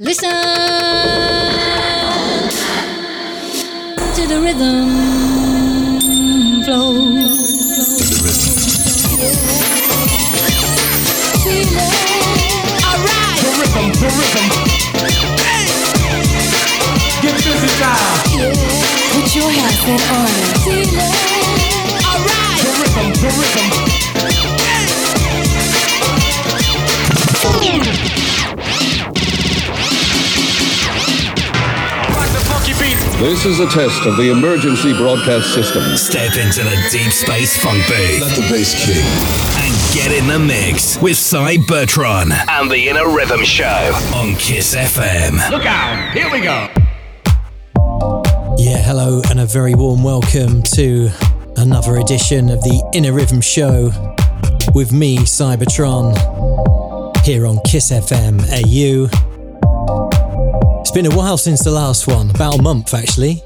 Listen to the rhythm flow. To the rhythm. All right. The rhythm, the rhythm. Hey. Get busy, child. Put your hands in order. All right. The rhythm, the rhythm. This is a test of the emergency broadcast system. Step into the deep space funk booth. Let the bass kick. And get in the mix with Cybertron and the Inner Rhythm Show on Kiss FM. Look out, here we go. Yeah, hello, and a very warm welcome to another edition of the Inner Rhythm Show with me, Cybertron, here on Kiss FM AU. Been a while since the last one, about a month actually.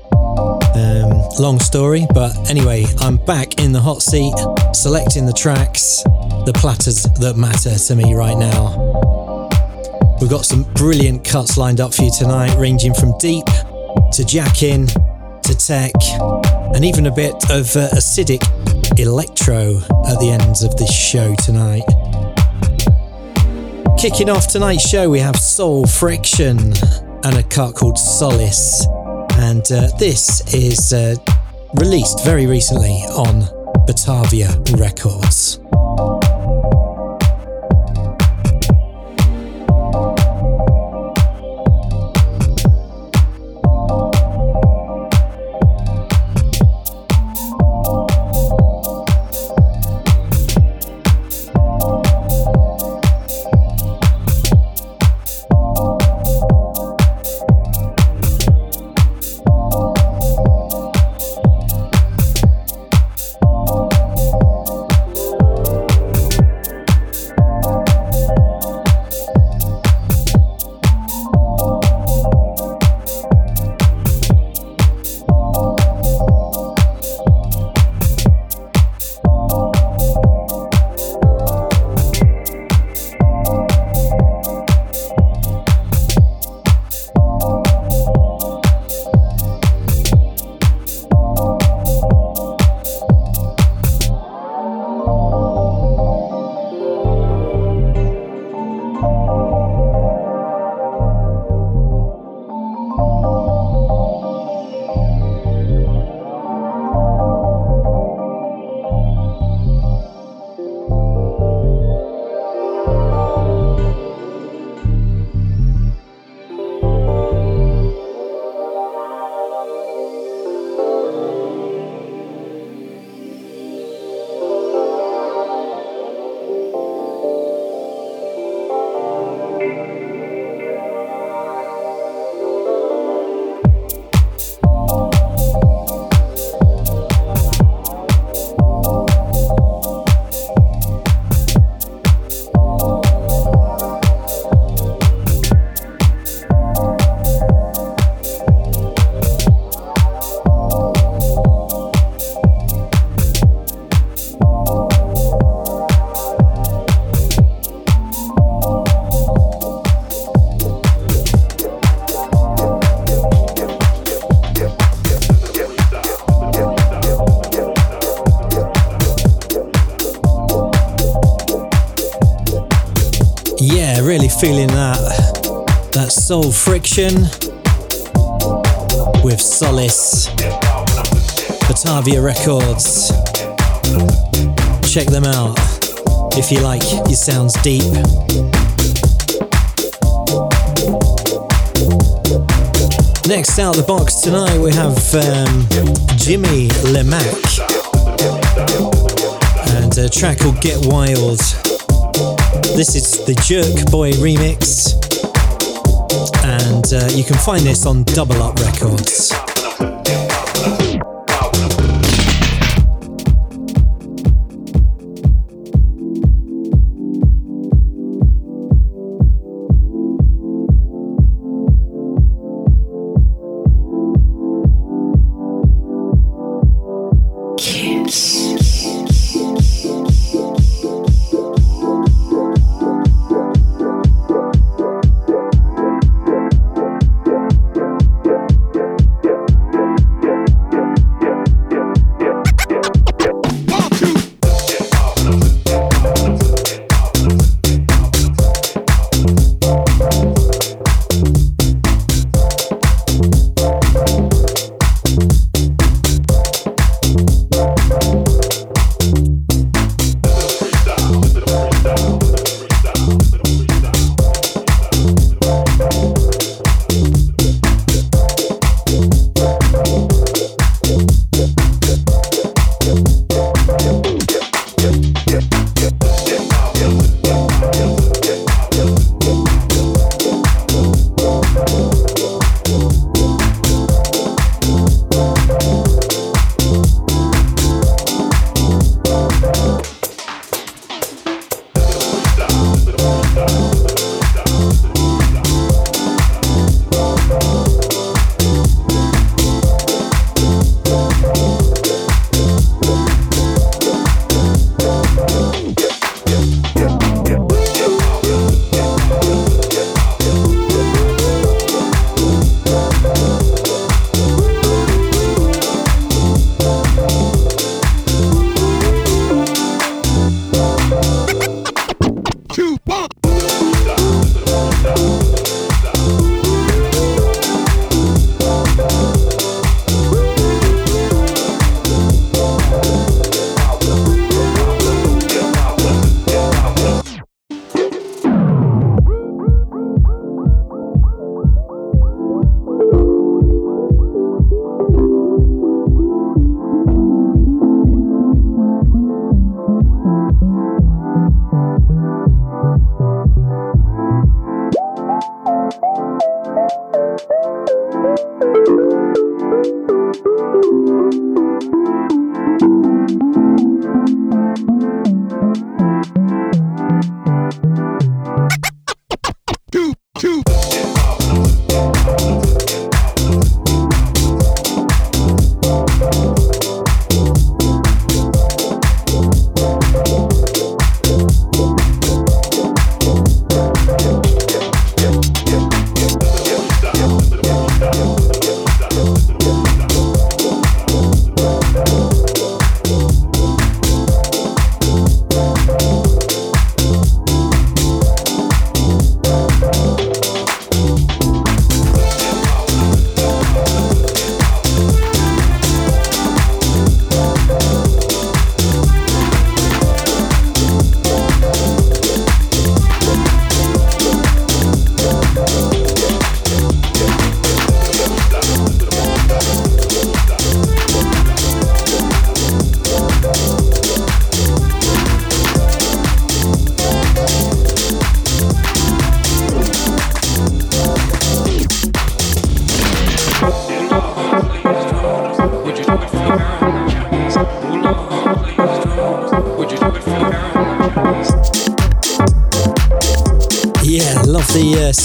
Um, long story, but anyway, I'm back in the hot seat, selecting the tracks, the platters that matter to me right now. We've got some brilliant cuts lined up for you tonight, ranging from deep to jack-in to tech, and even a bit of uh, acidic electro at the ends of this show tonight. Kicking off tonight's show, we have Soul Friction and a cut called Solace. And uh, this is uh, released very recently on Batavia Records. Feeling that that soul friction with Solace, Batavia Records. Check them out if you like your sounds deep. Next out of the box tonight we have um, Jimmy Lemac and a track called Get Wild. This is the Jerk Boy remix, and uh, you can find this on Double Up Records. Synth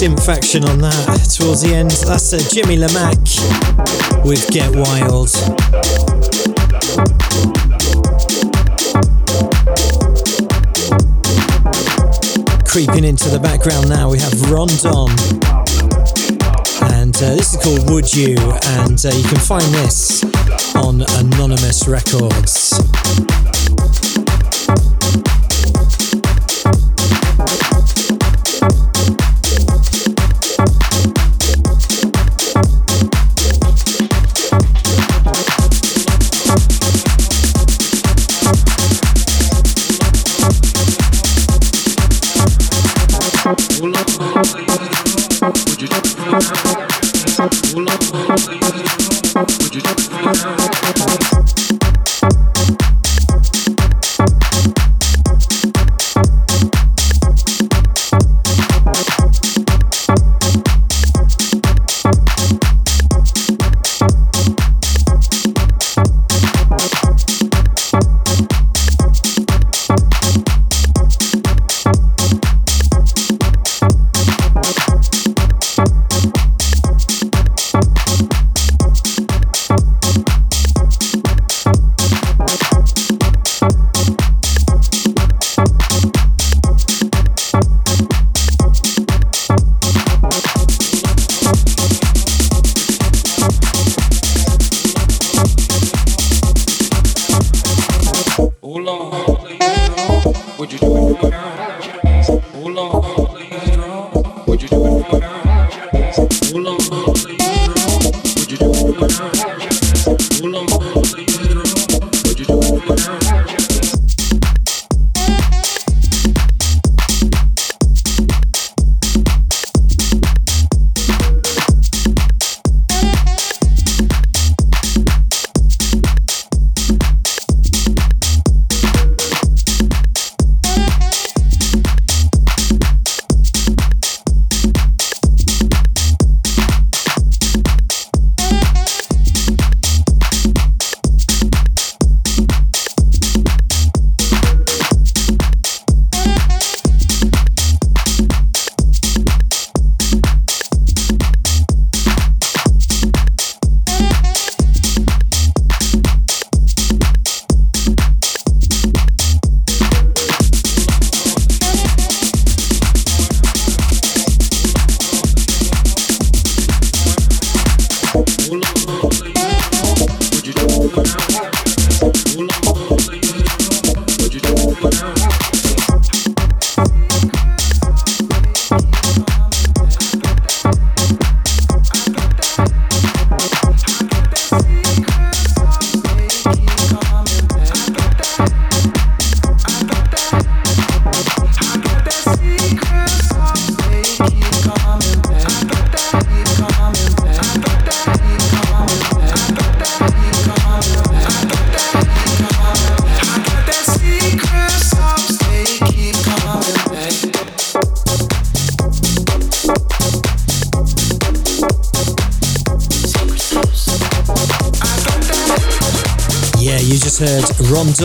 action on that towards the end. That's uh, Jimmy Lamac with Get Wild. Creeping into the background now, we have Rondon. And uh, this is called Would You, and uh, you can find this on Anonymous Records.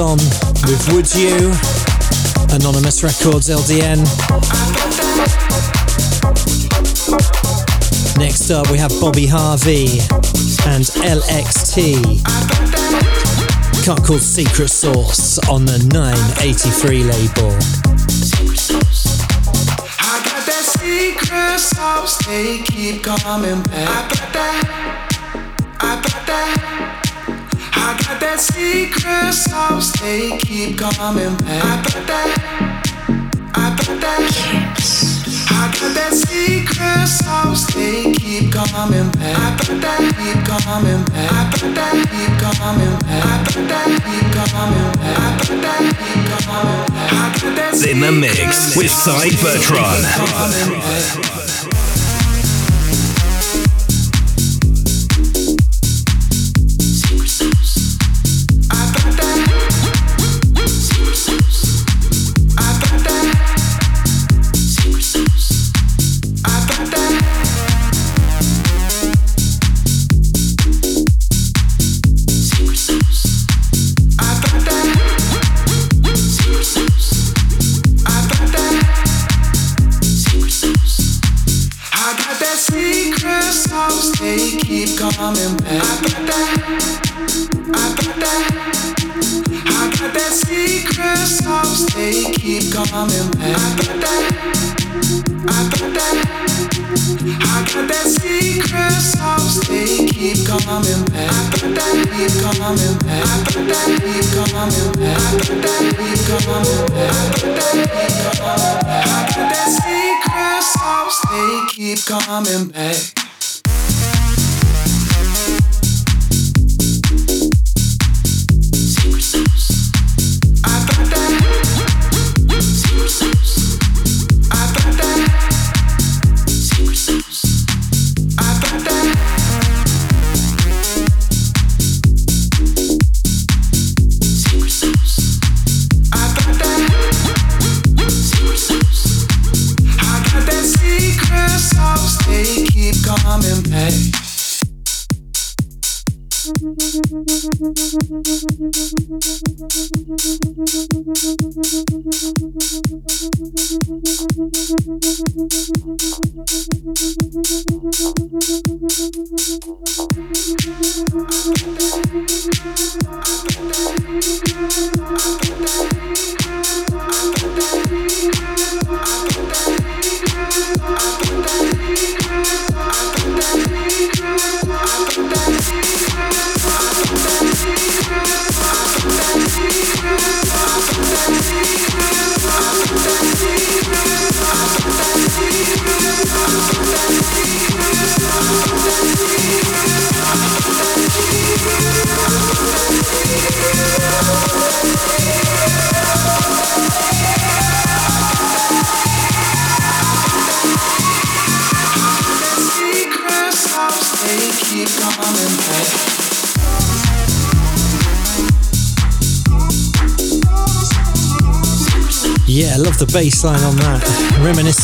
Rondon with Would You, Anonymous Records LDN. Next up, we have Bobby Harvey and LXT. Cut called Secret Sauce on the 983 label. I got that secret sauce, they keep coming back. That secret sauce, they keep coming back. I got that, I got that. I got that secret sauce, they keep coming back. I got that, keep coming back. I got that, keep coming back. I got that, keep coming back. I got that, keep coming back. I got that In the mix with Cy Bertrand.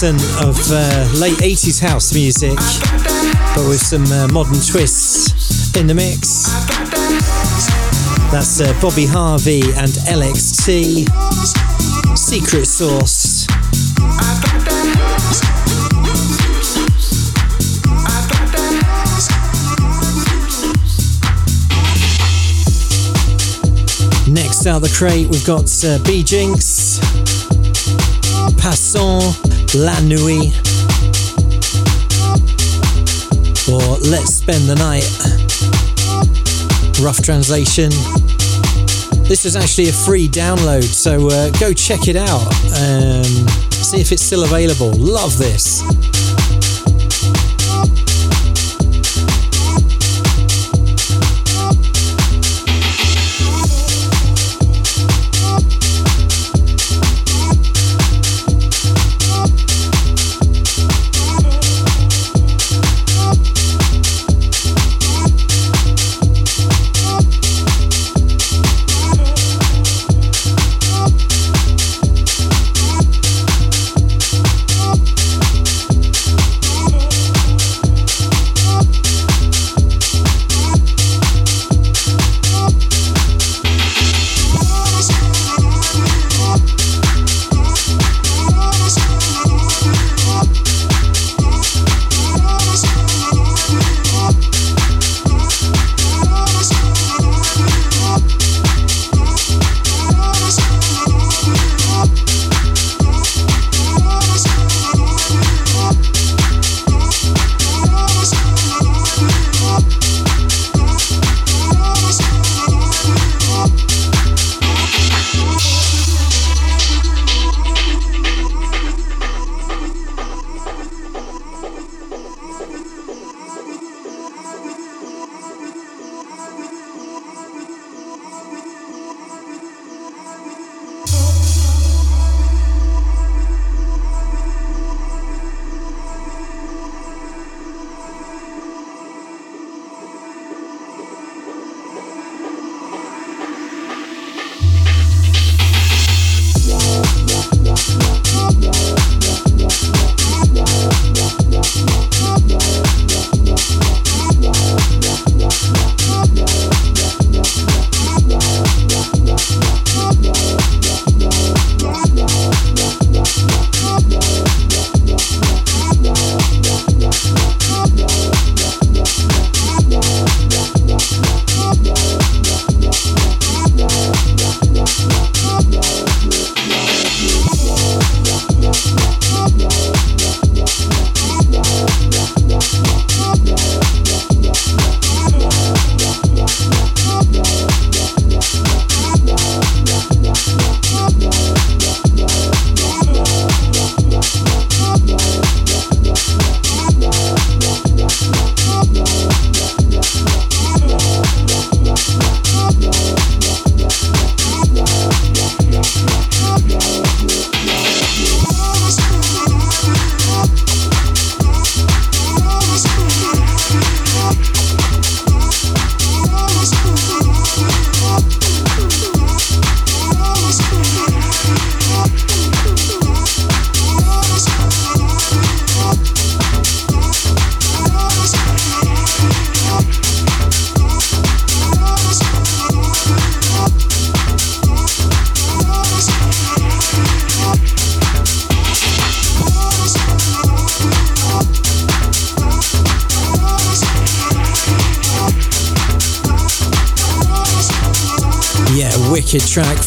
Of uh, late 80s house music, but with some uh, modern twists in the mix. That's uh, Bobby Harvey and LXT. Secret Sauce. Next out the crate, we've got uh, B Jinx, Passons, La Nuit, or Let's Spend the Night. Rough translation. This is actually a free download, so uh, go check it out. Um, see if it's still available. Love this.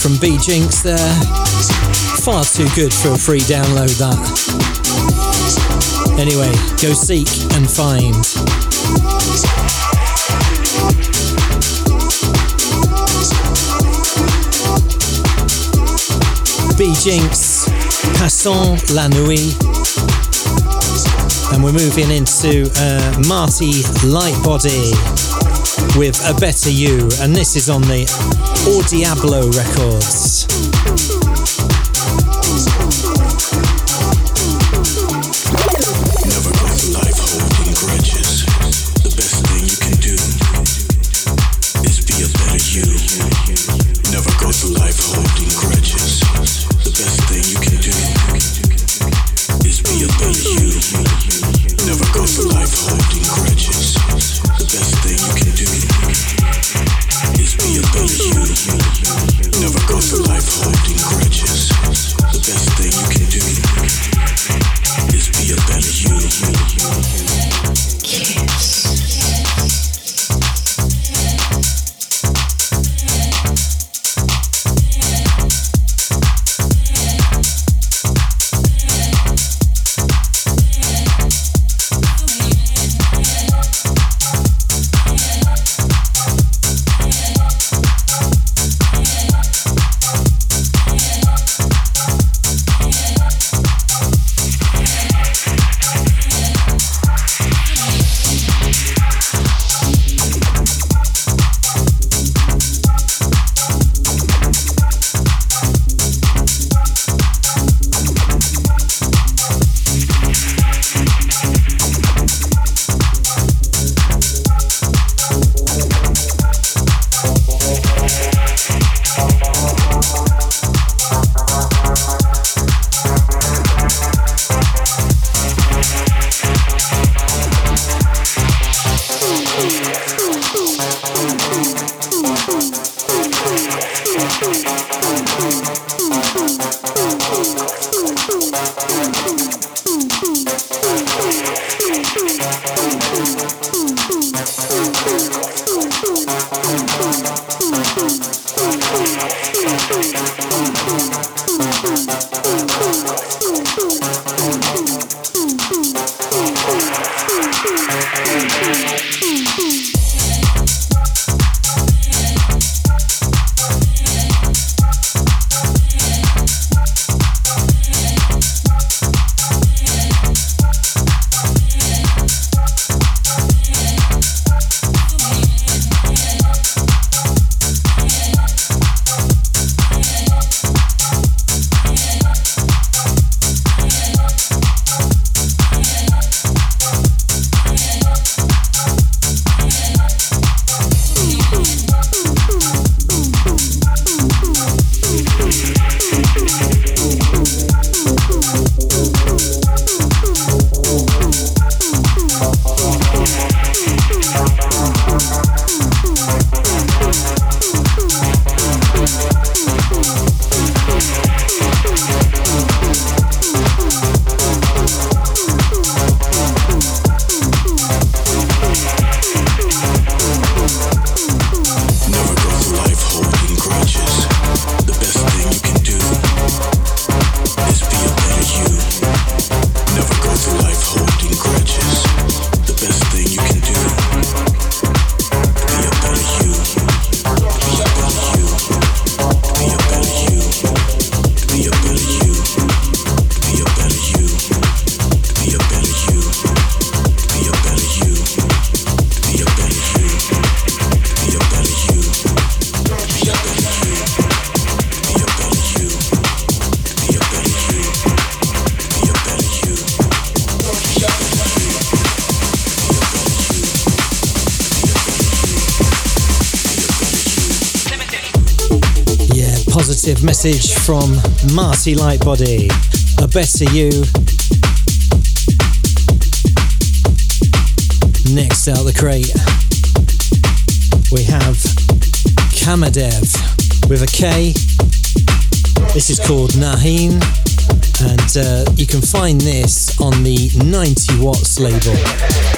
From B Jinx there. Far too good for a free download, that. Anyway, go seek and find. B Jinx, Passons la nuit. And we're moving into uh, Marty Lightbody with A Better You, and this is on the Au Diablo Records. Message from Marty Lightbody. A better you. Next out the crate, we have Kamadev with a K. This is called Nahin, and uh, you can find this on the 90 Watts label.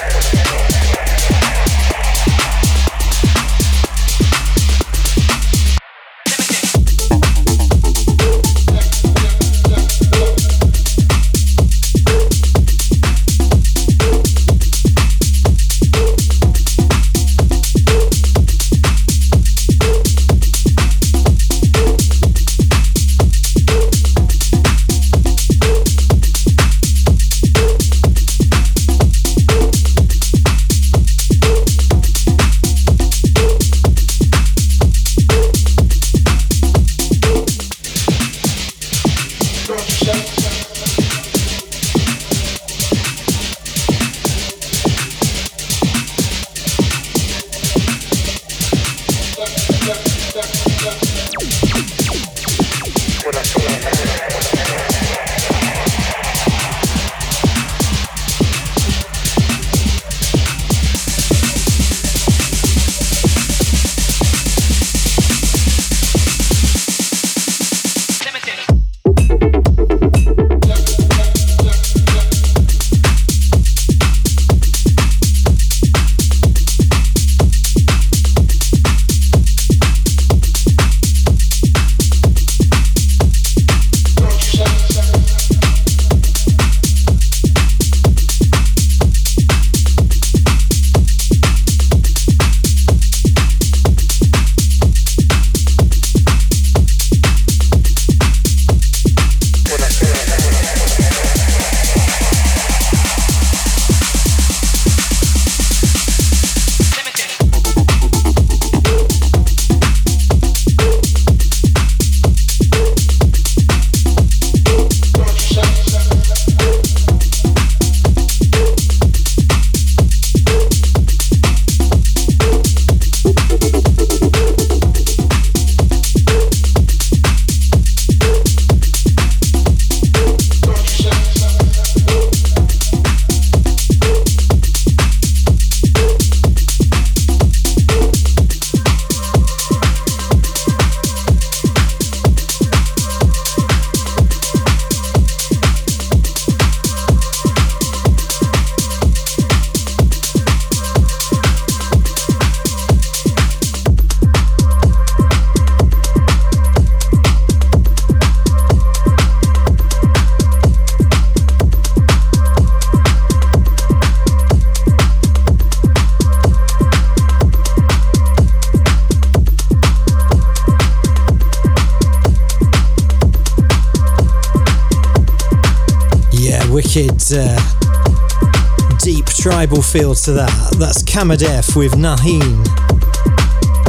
Deep feel to that. That's Kamadev with Nahin.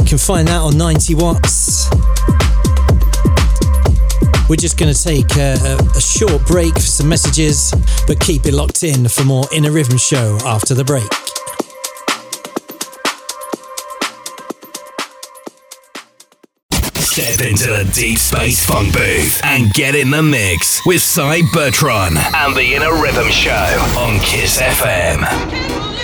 You can find that on 90 Watts. We're just going to take a, a, a, short break for some messages, but keep it locked in for more Inner Rhythm Show after the break. Step into the deep space funk booth and get in the mix with Cybertron and the Inner Rhythm Show on Kiss FM.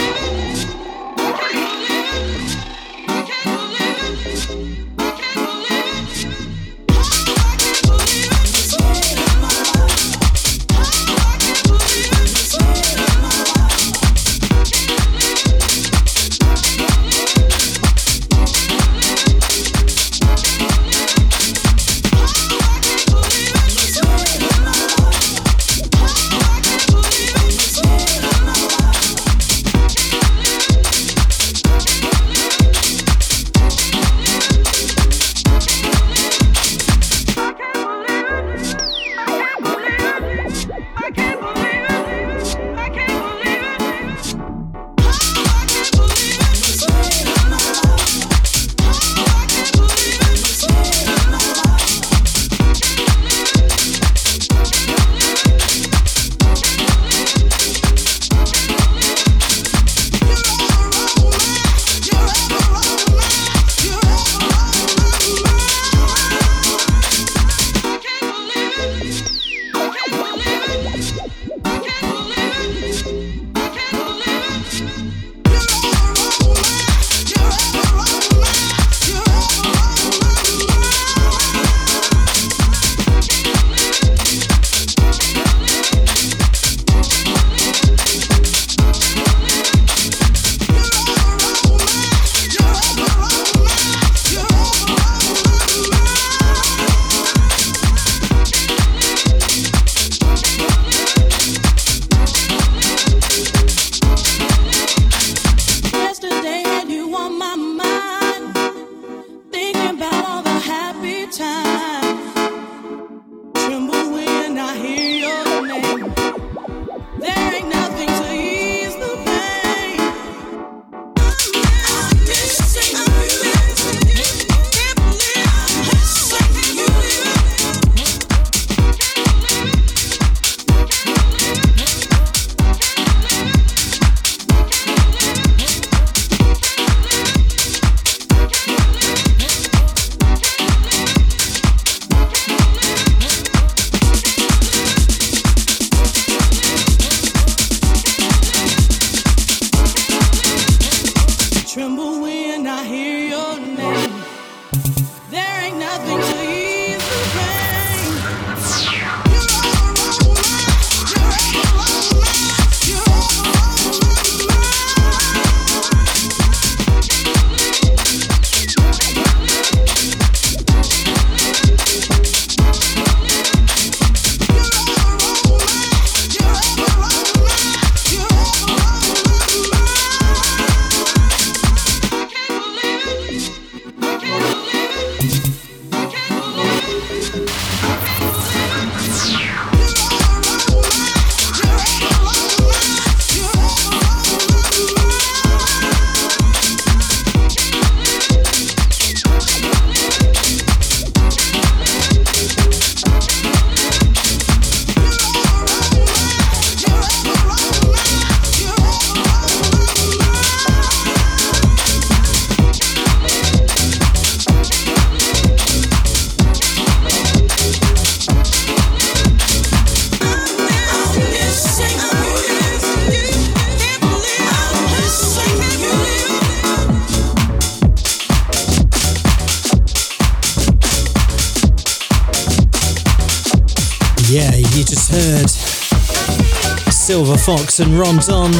And Ron Don.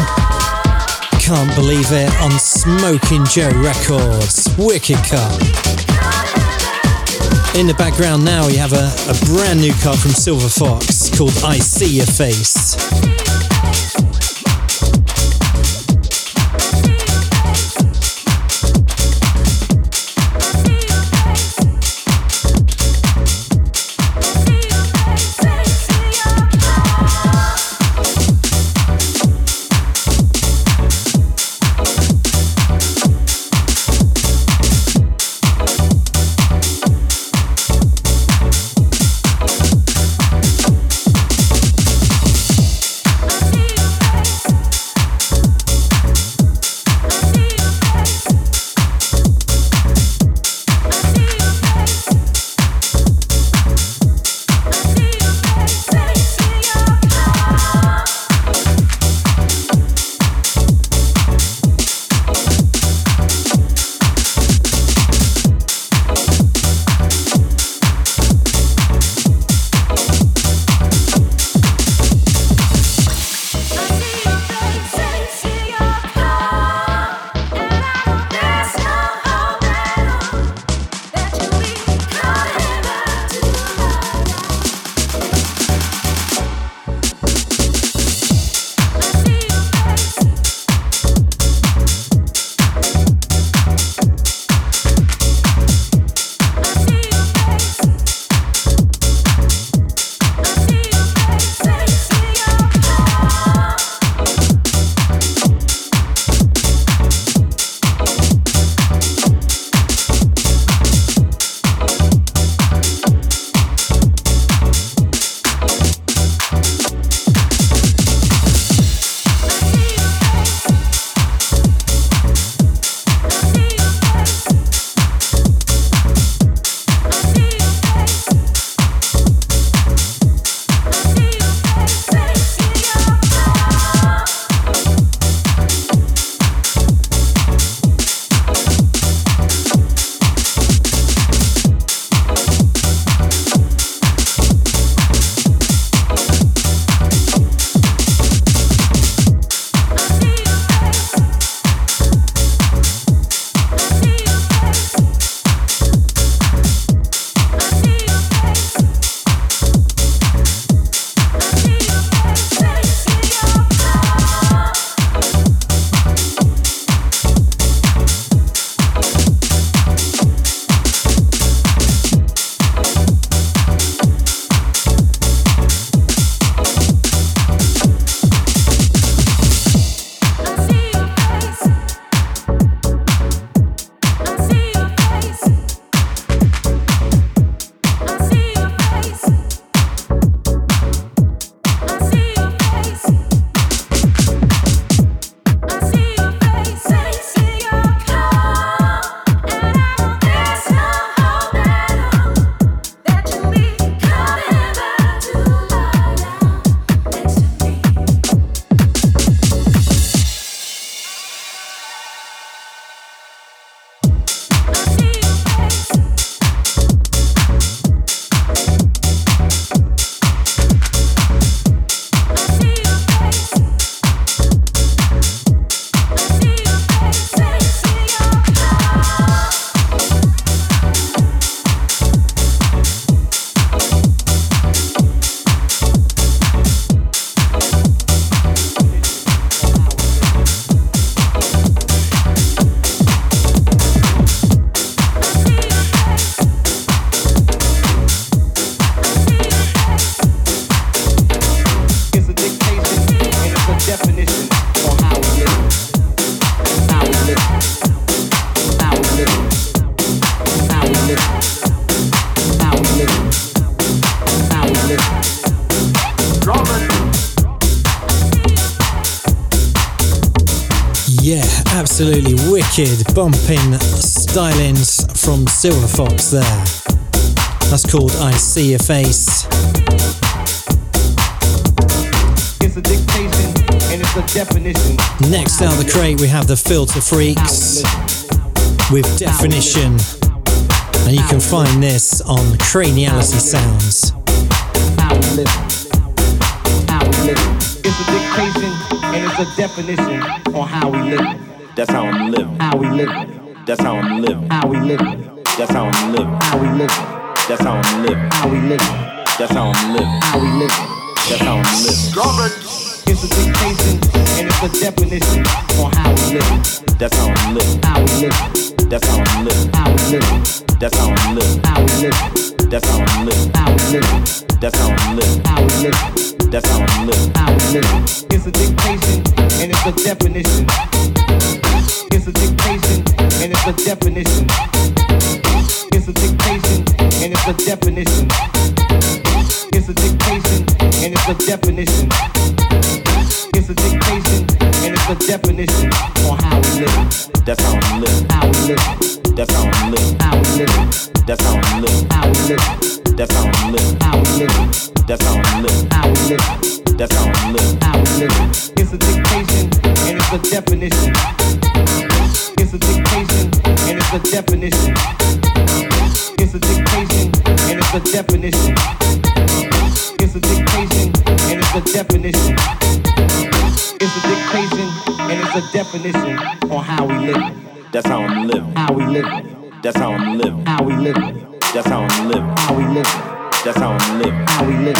Can't believe it on Smoking Joe Records. Wicked cut. In the background now, we have a, a brand new cut from Silver Fox called I See Your Face. Wicked bumping stylings from Silver Fox there. That's called I See Your Face. It's a dictation and it's a definition. Next out of the crate, we have the Filter Freaks with Definition. And you can find this on Craniality Sounds. How we live. How we live. It's a dictation and it's a definition on how we live. That's how I'm living. How we live. That's how I'm living. How we live. That's how I'm living. How we live. That's how I'm living. How we live. That's how I'm living. How we live. That's how I'm living. It's a dictation and it's a definition on how we live. That's how I'm living. How we live. That's how I'm living. How we live. That's how I'm living. How we live. That's how I'm living. How we live. That's how I'm living. How we live. That's how I'm living. How we live. It's a dictation and it's a definition. It's a dictation and it's a definition. It's a dictation and it's a definition. It's a dictation and it's a definition. It's a dictation and it's a definition on how we live. That's how I'm living. How we live. That's how I'm living. How we live. That's how I'm living. How we live. That's how I'm living. How we live. That's how I'm living. How we live. That's how I'm living. How we live. It's a dictation and it's a definition. A definition. It's a dictation and it's a definition. It's a dictation and it's a definition. It's a dictation and it's a definition on how we live. That's how I'm living. How we live. That's how I'm living. How we live. That's how I'm living. How we live. That's how I'm living. How we live.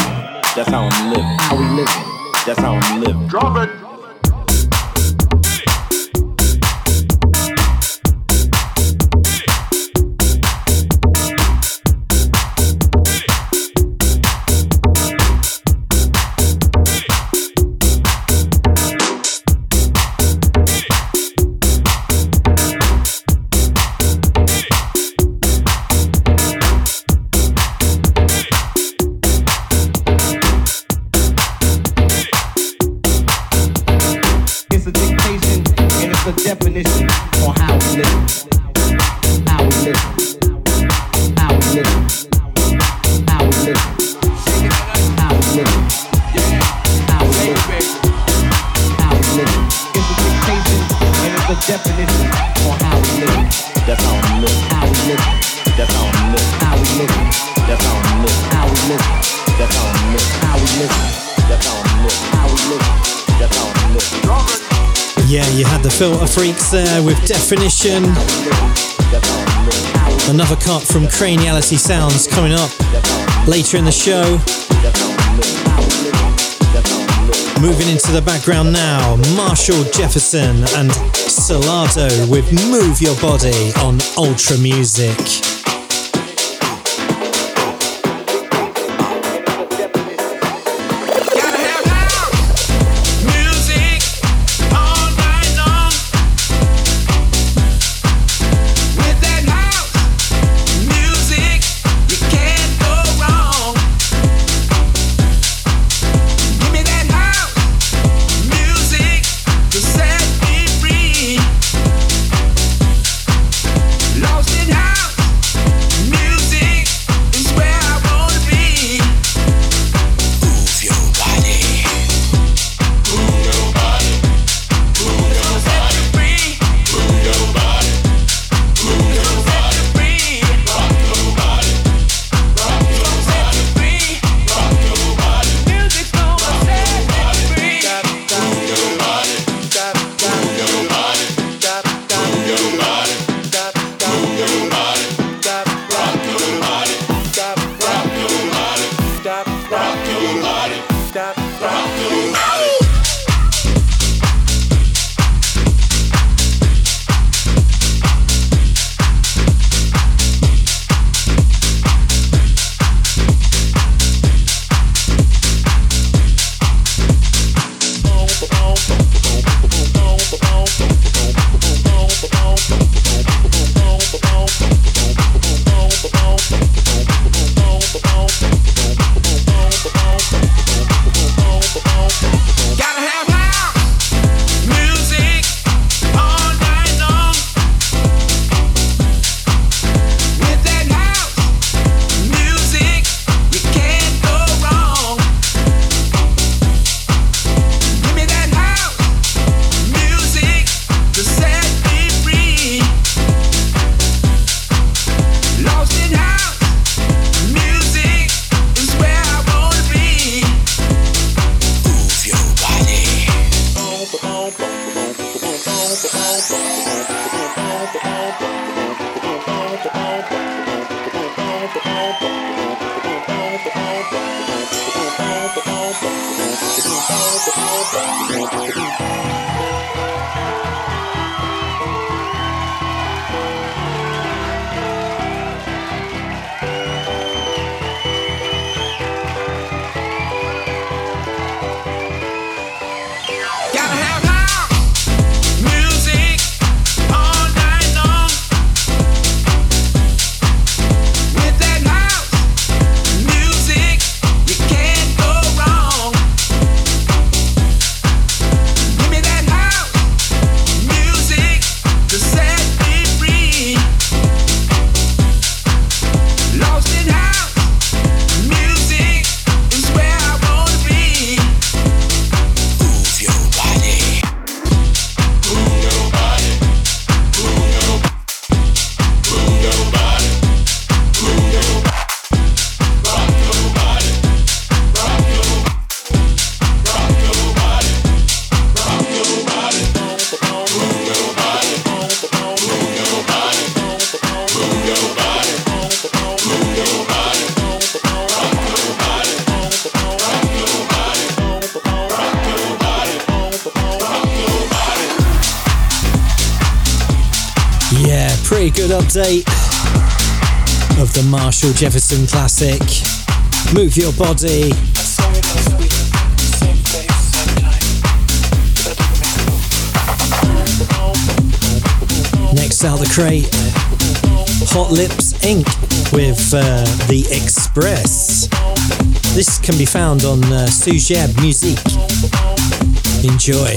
That's how I'm living. How we live. That's how I'm living. Drop it. Definition. Another cut from Craniality Sounds coming up later in the show. Moving into the background now, Marshall Jefferson and Solardo with Move Your Body on Ultra Music. Thank you. Update of the Marshall Jefferson classic, Move Your Body. Next out the crate, Hot Lips Inc. with uh, The Express. This can be found on uh, Sujab Music. Enjoy.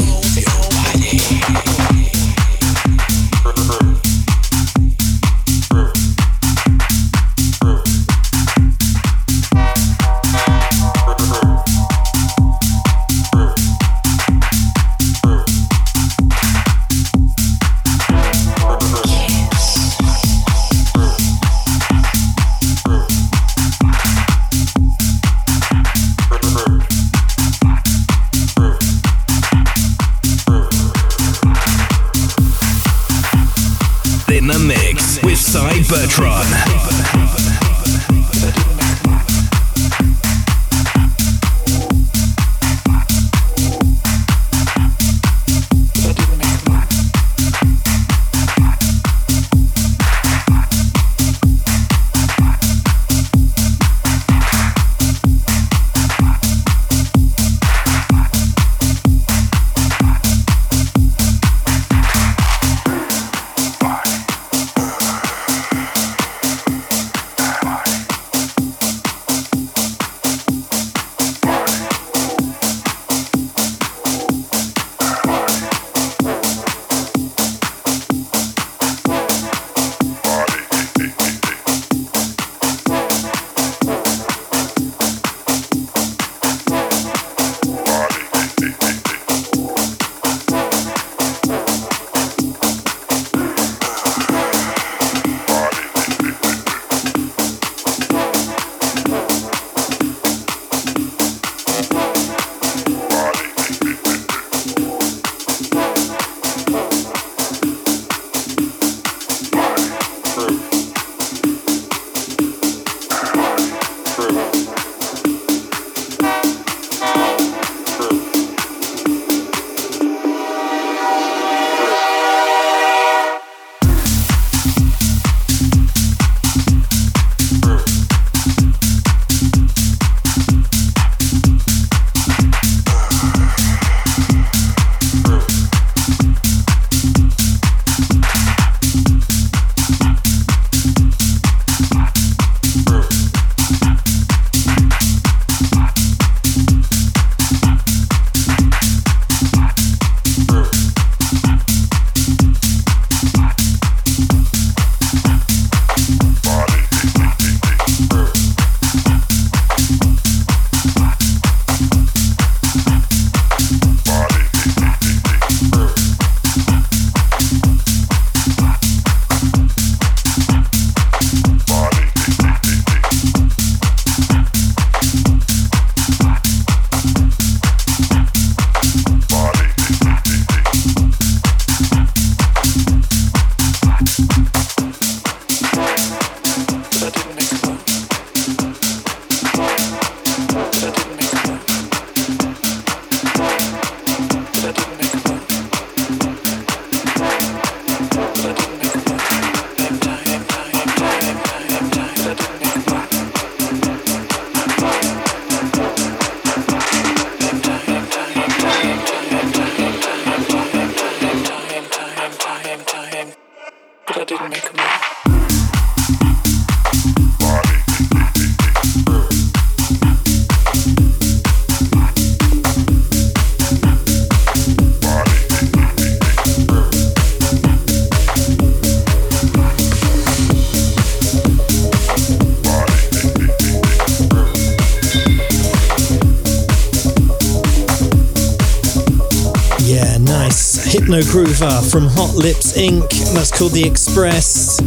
Hypno Groover from Hot Lips Inc. That's called The Express.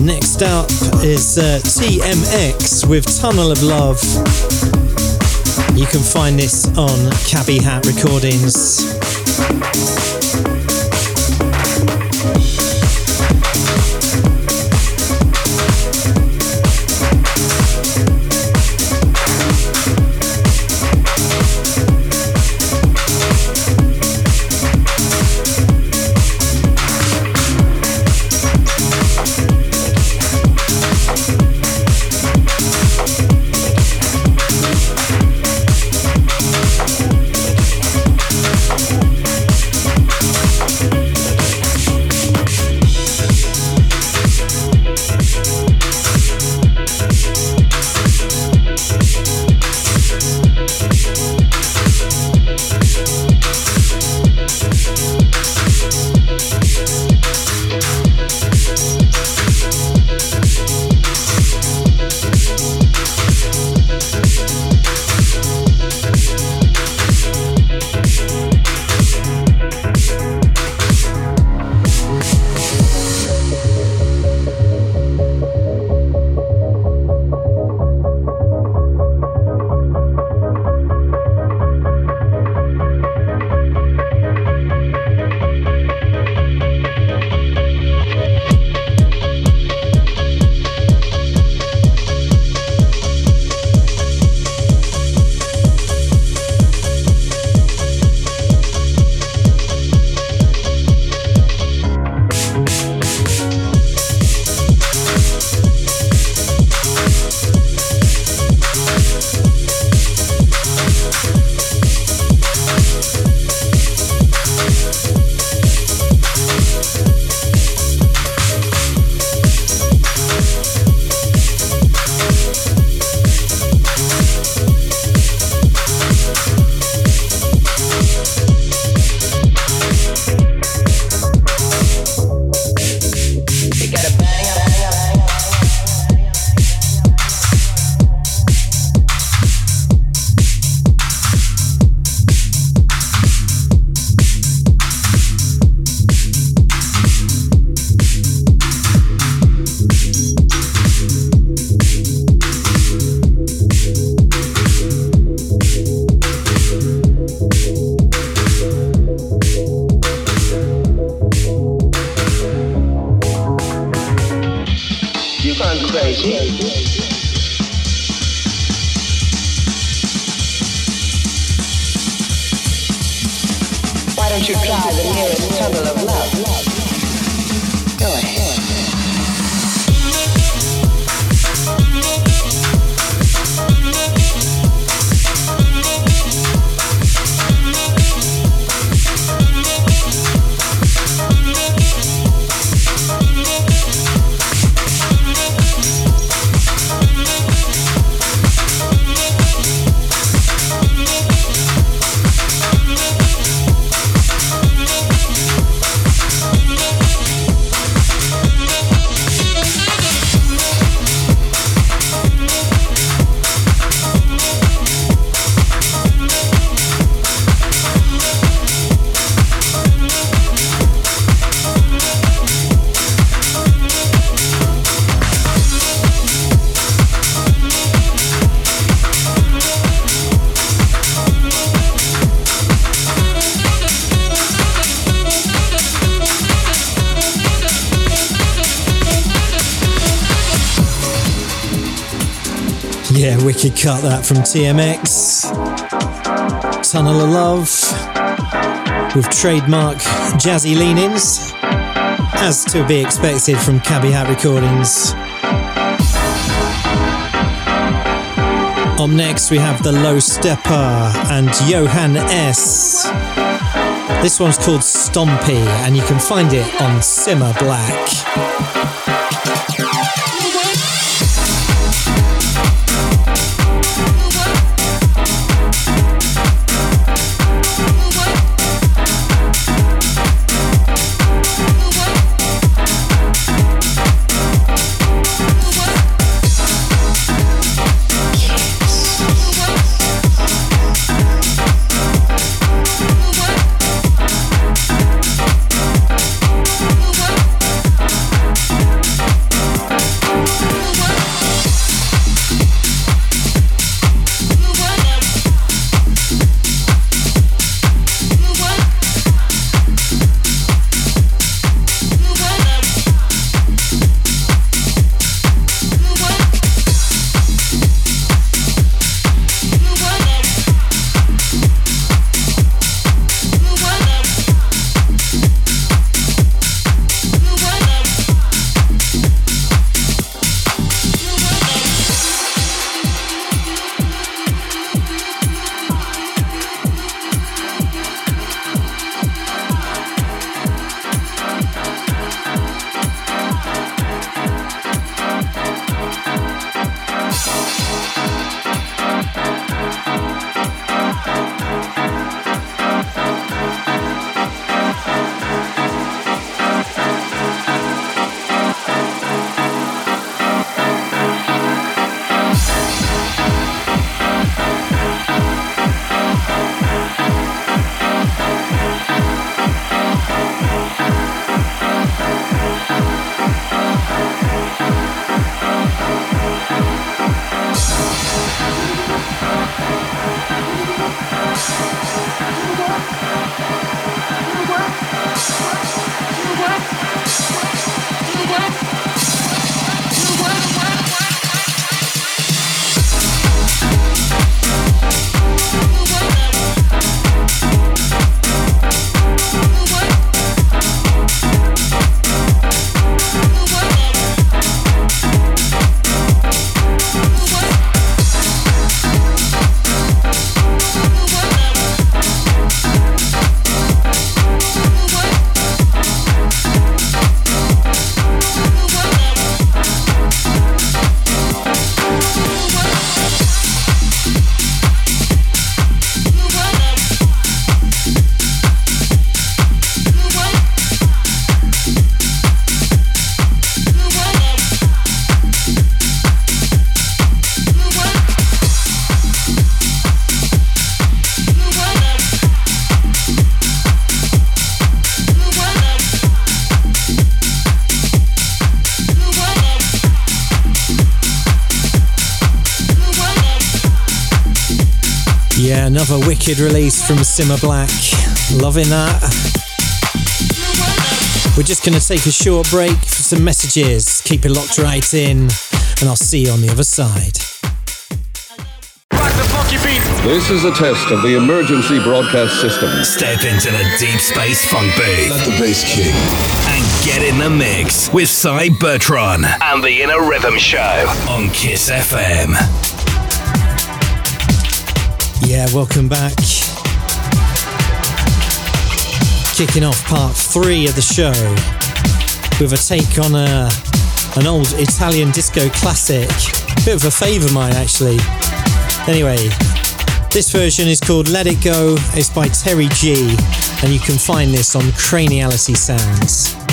Next up is uh, TMX with Tunnel of Love. You can find this on Cabbie Hat Recordings. That from TMX. Tunnel of Love. with trademark jazzy leanings, as to be expected from Cabbie Hat Recordings. Up next, we have the Low Steppa and Johan S. This one's called Stompy, and you can find it on Simma Black. Wicked release from Simma Black. Loving that. We're just going to take a short break for some messages. Keep it locked right in, and I'll see you on the other side. This is a test of the emergency broadcast system. Step into the deep space funk booth. Let the bass kick. And get in the mix with Cybertron and the Inner Rhythm Show on Kiss FM. Yeah, welcome back. Kicking off part three of the show with a take on a an old Italian disco classic. Bit of a favour of mine actually. Anyway, this version is called Let It Go. It's by Terry G, and you can find this on Craniality Sounds.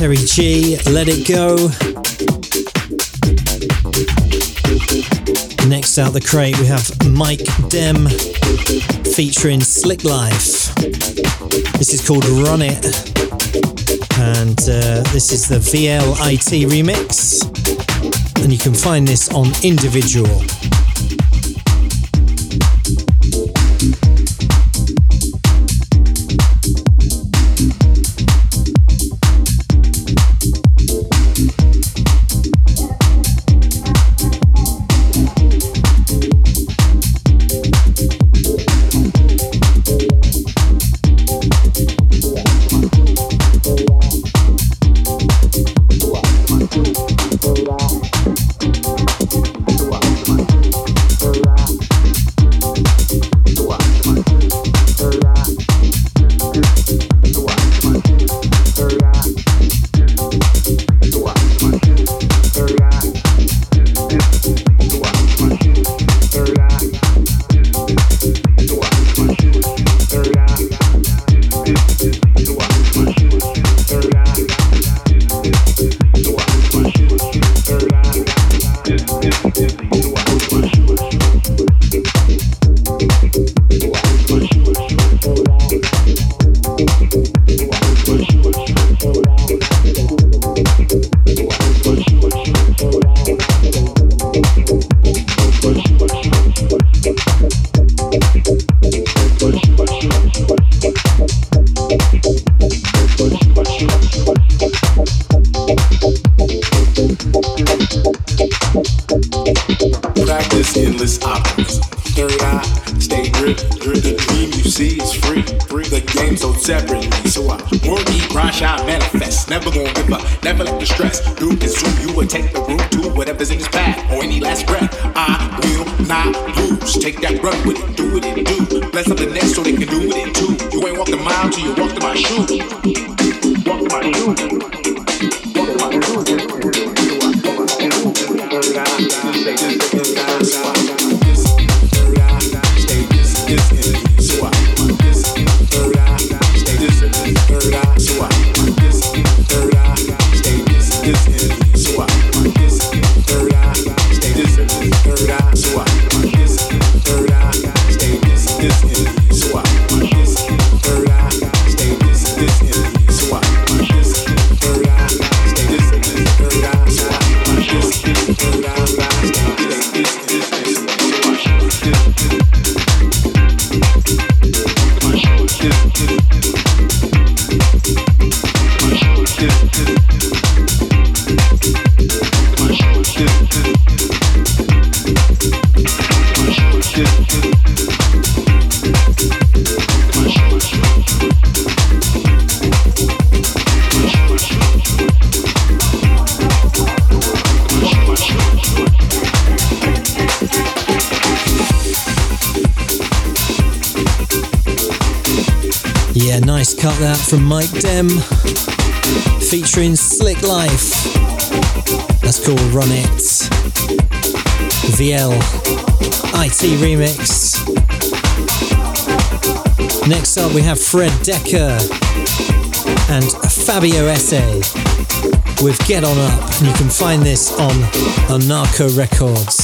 Terry G. Let it go. Next out the crate, we have Mike Dem featuring Slick Life. This is called Run It. And uh, this is the VLIT remix. And you can find this on Individual. From Mike Dem featuring Slick Life. That's called Run It. VL IT remix. Next up, we have Fred Decker and Fabio Esse with Get On Up. And you can find this on Anarco Records.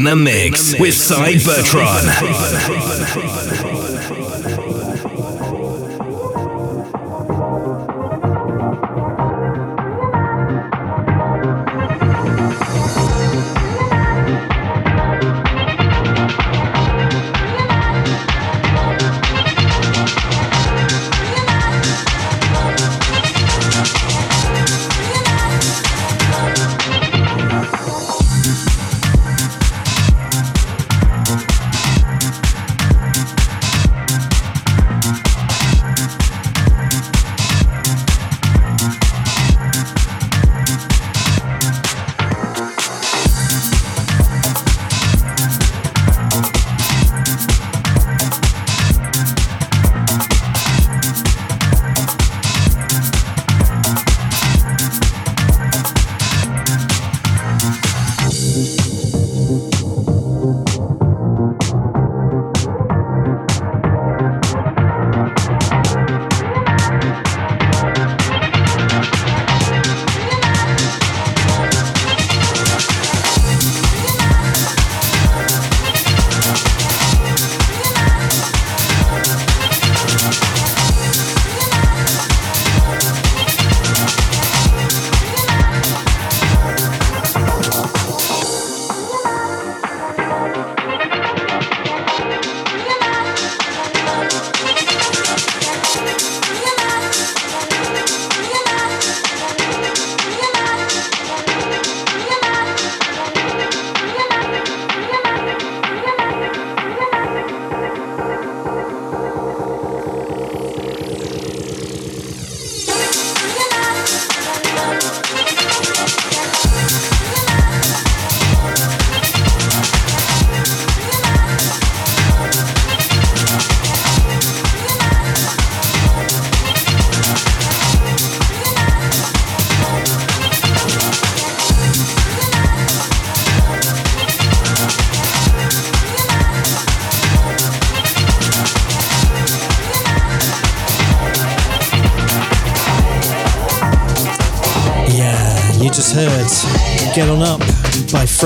In the mix with Cy Bertrand.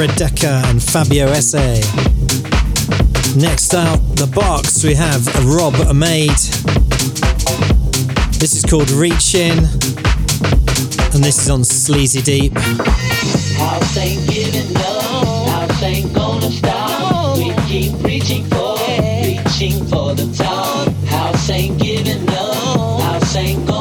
Jared Decker and Fabio S.A. Next out, The Box, we have Rob Maid. This is called Reach In, and this is on Sleazy Deep. House ain't giving up, house ain't gonna stop. We keep reaching for, reaching for the top. House ain't giving up, house ain't gonna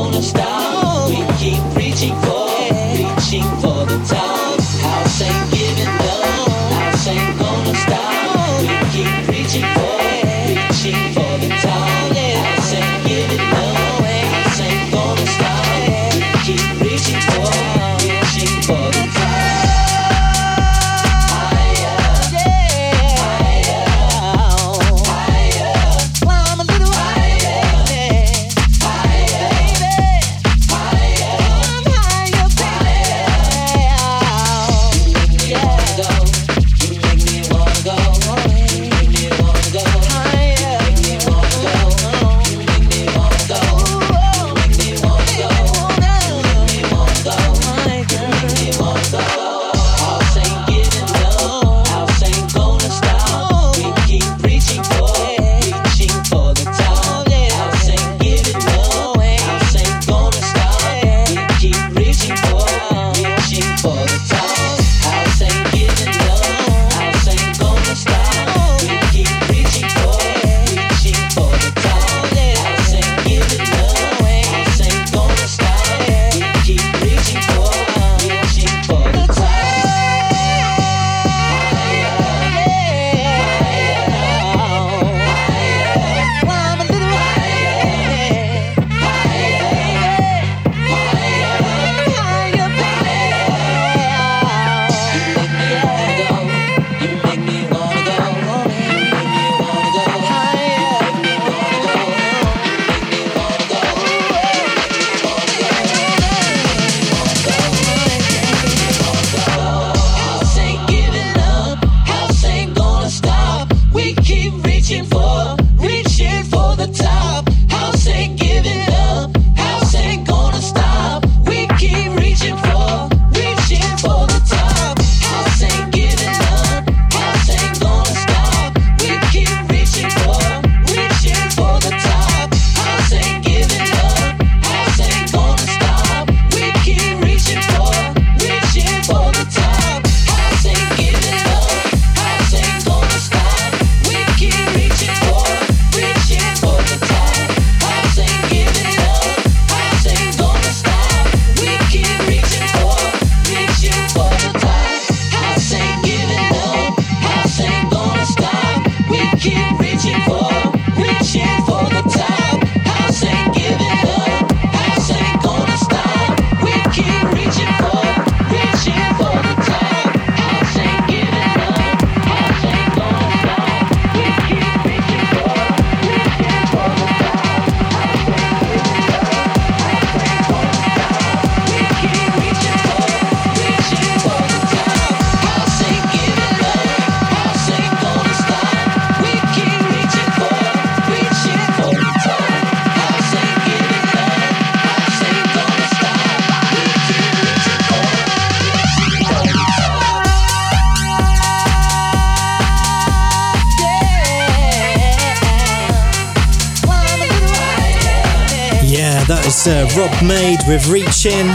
made with Reaching.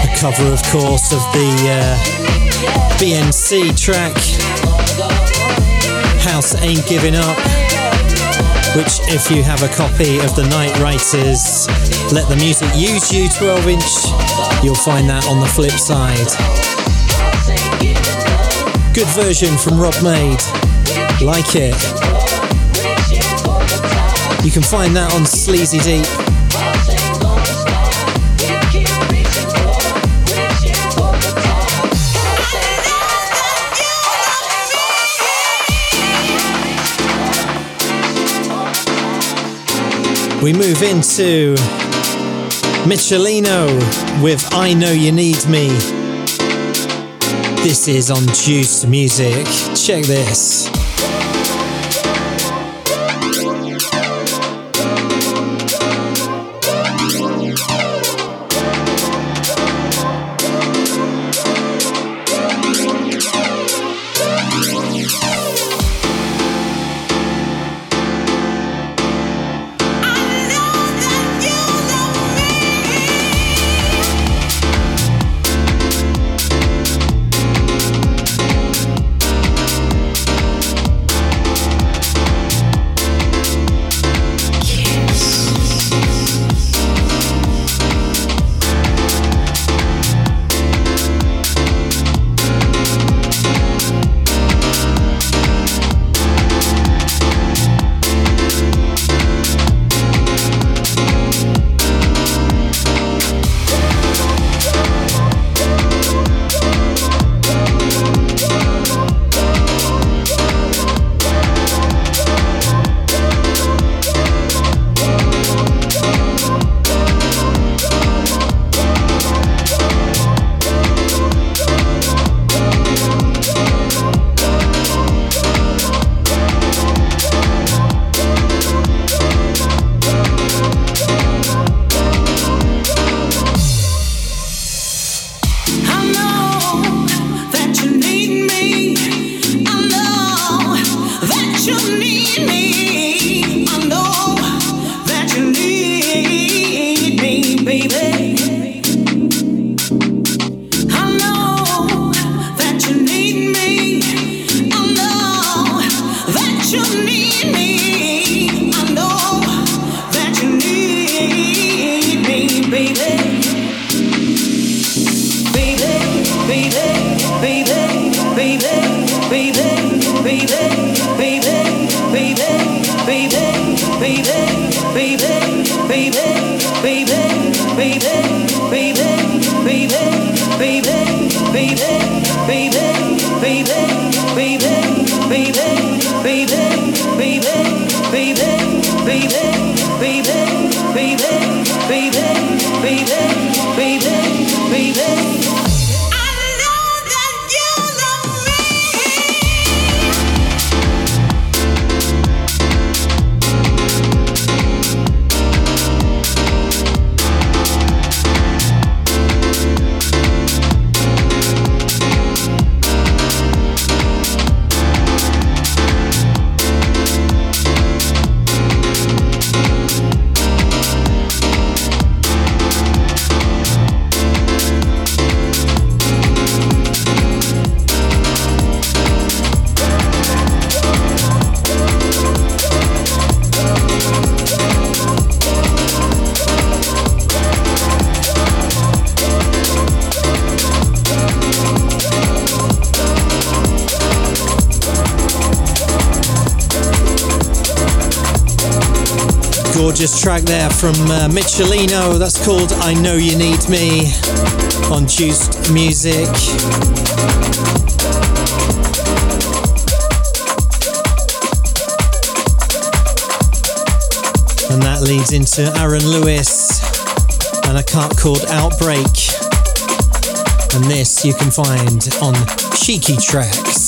A cover, of course, of the uh, track House Ain't Giving Up, which, if you have a copy of the Night Writers Let the Music Use You 12 inch, you'll find that on the flip side. Good version from Rob Maid. Like it. You can find that on Sleazy Deep. We move into Michelino with I Know You Need Me. This is on Juice Music. Check this. Track there from uh, Michelino. That's called I Know You Need Me on Juiced Music. And that leads into Aaron Lewis and a cut called Outbreak. And this you can find on Cheeky Tracks.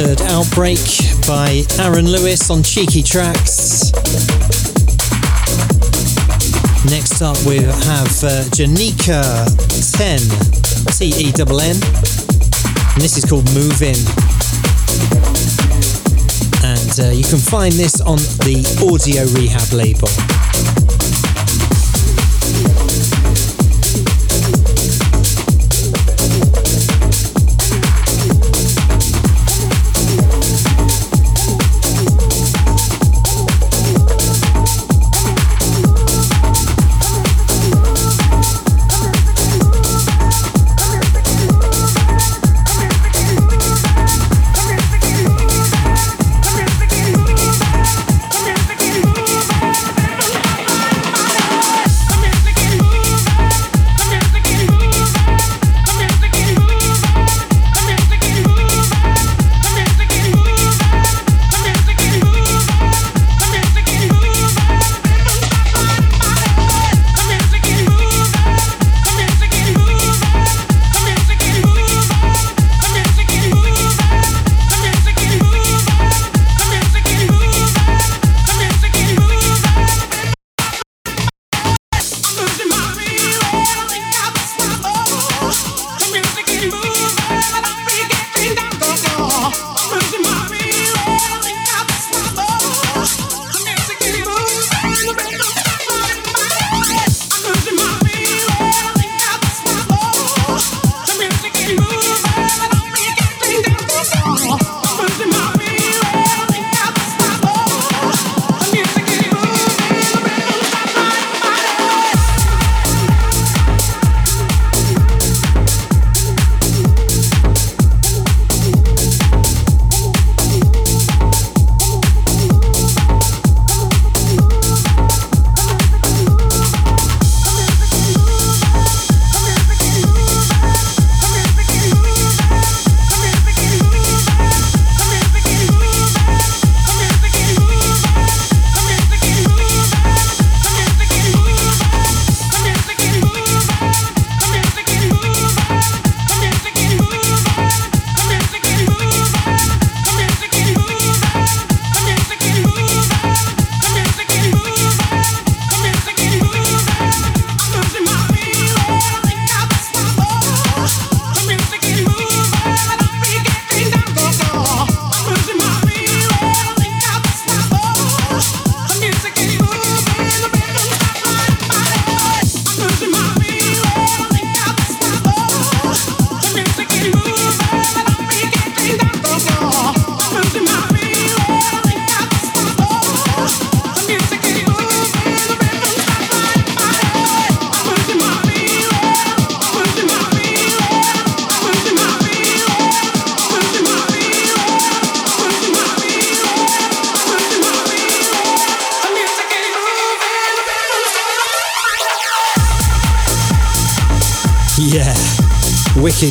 Heard Outbreak by Aaron Lewis on Cheeky Tracks. Next up, we have uh, Janika Tenn, T E N N. And this is called Move In. And uh, you can find this on the Audio Rehab label.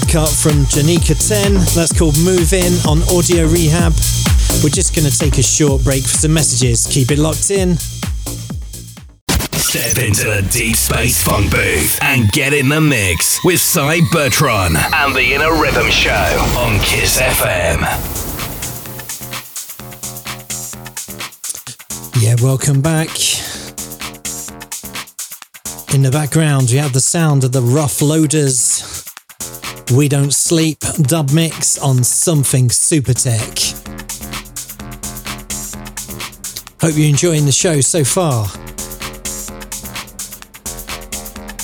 Wicked cut from Janika Tenn. That's called Move In on Audio Rehab. We're just going to take a short break for some messages. Keep it locked in. Step into the deep space funk booth and get in the mix with Cy Bertron and the Inner Rhythm Show on Kiss FM. Yeah, welcome back. In the background, we have the sound of the Rough Loaders we Don't Sleep dub mix on something super tech. Hope you're enjoying the show so far.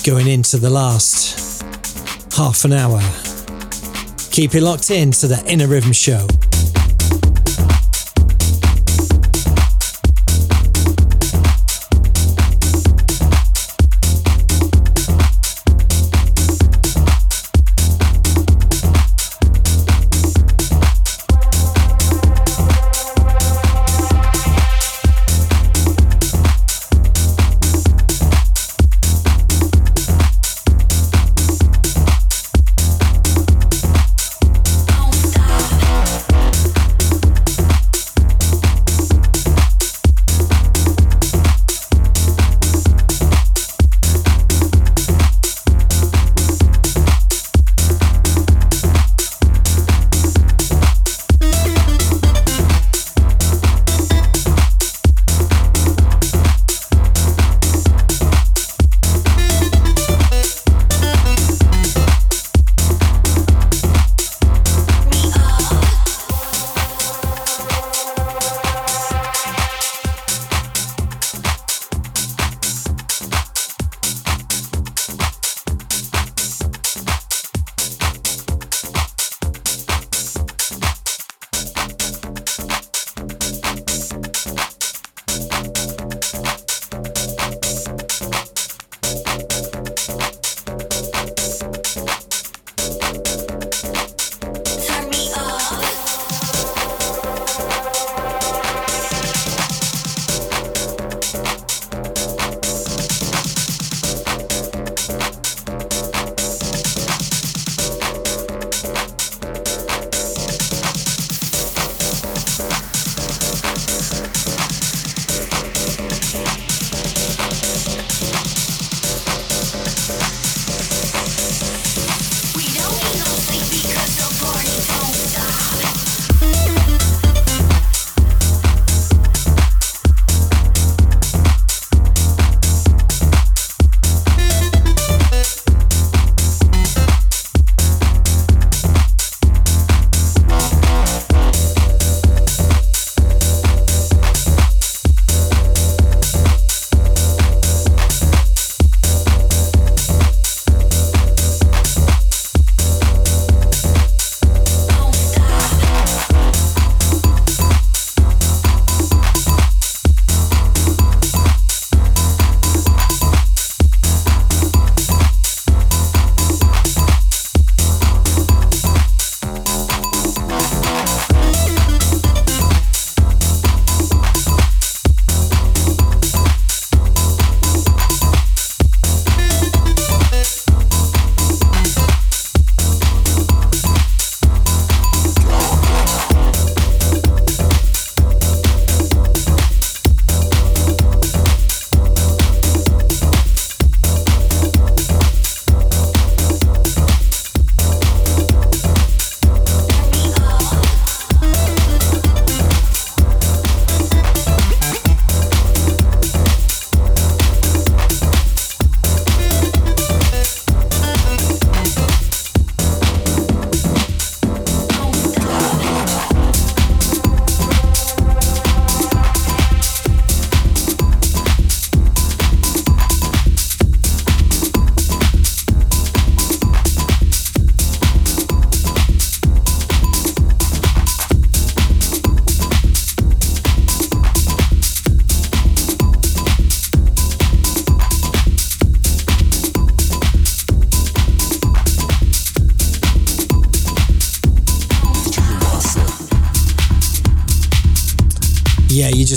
Going into the last half an hour. Keep it locked in to the Inner Rhythm Show.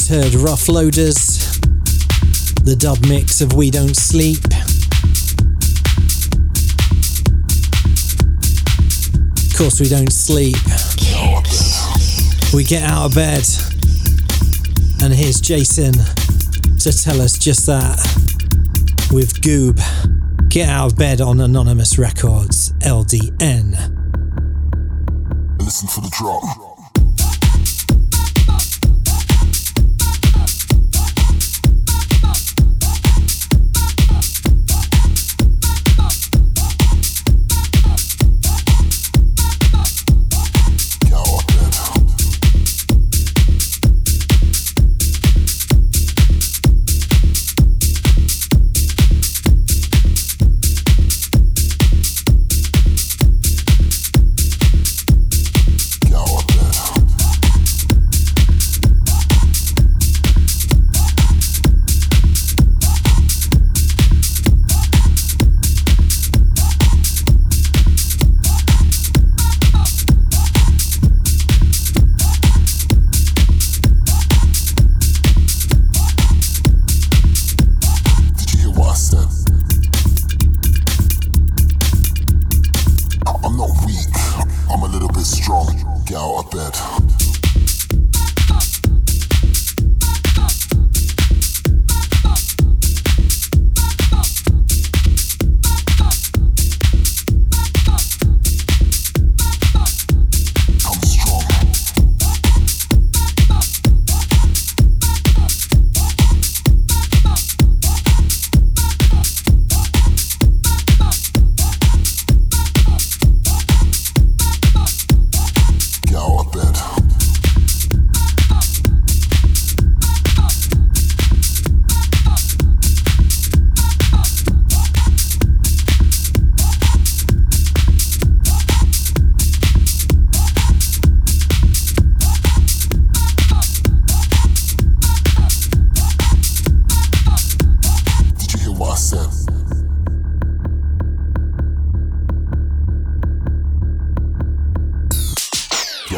Heard Rough Loaders, the dub mix of We Don't Sleep. Of course, we don't sleep. We get out of bed. And here's Jason to tell us just that with Goob. Get out of bed on Anonymous Records, LDN. Listen for the drop.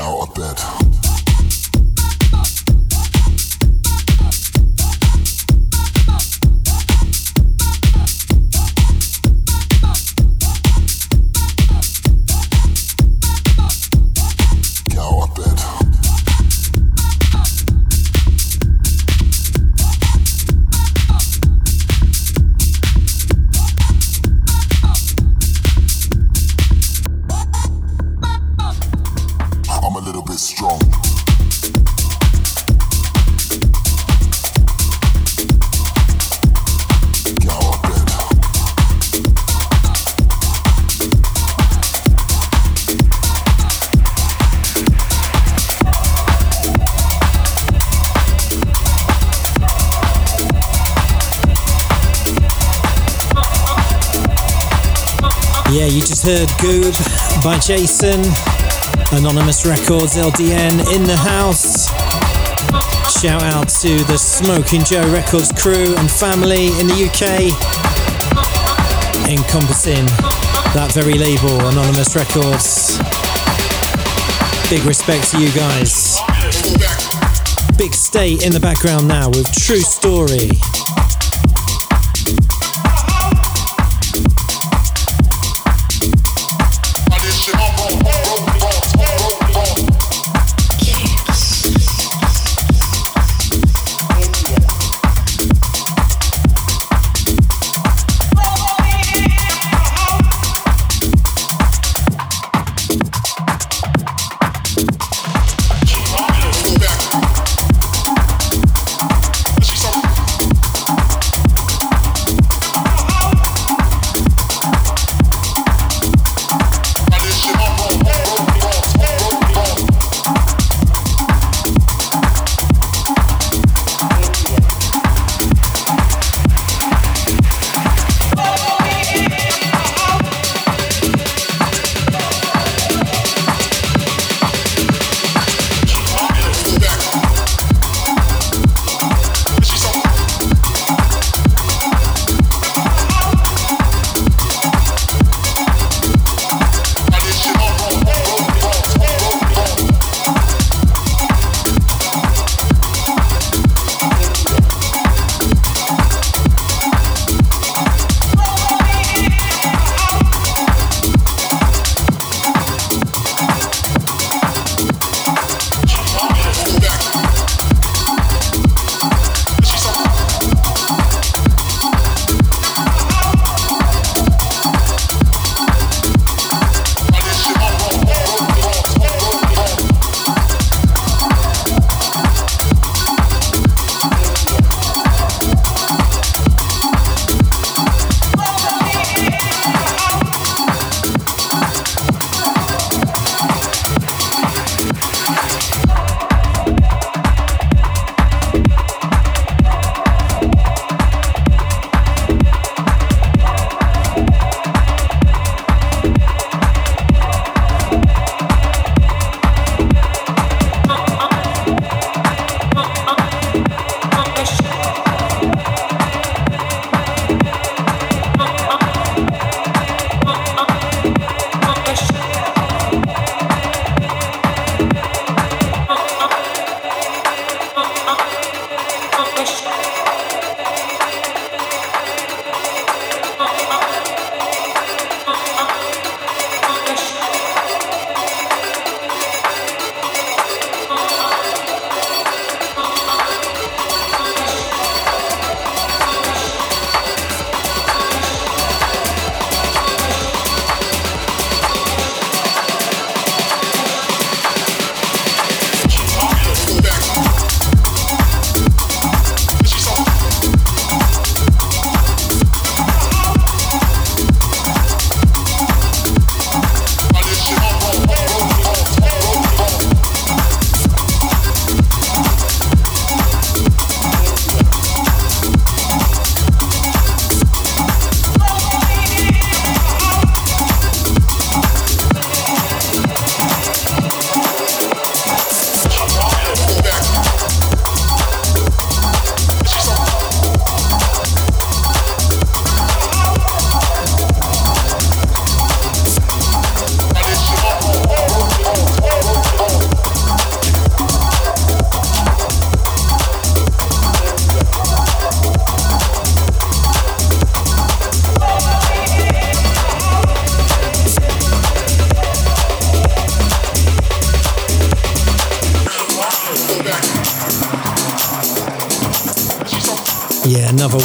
Out of bed. Goob by Jason, Anonymous Records, LDN in the house. Shout out to the Smoking Joe Records crew and family in the UK, encompassing that very label, Anonymous Records. Big respect to you guys. Big State in the background now with True Story.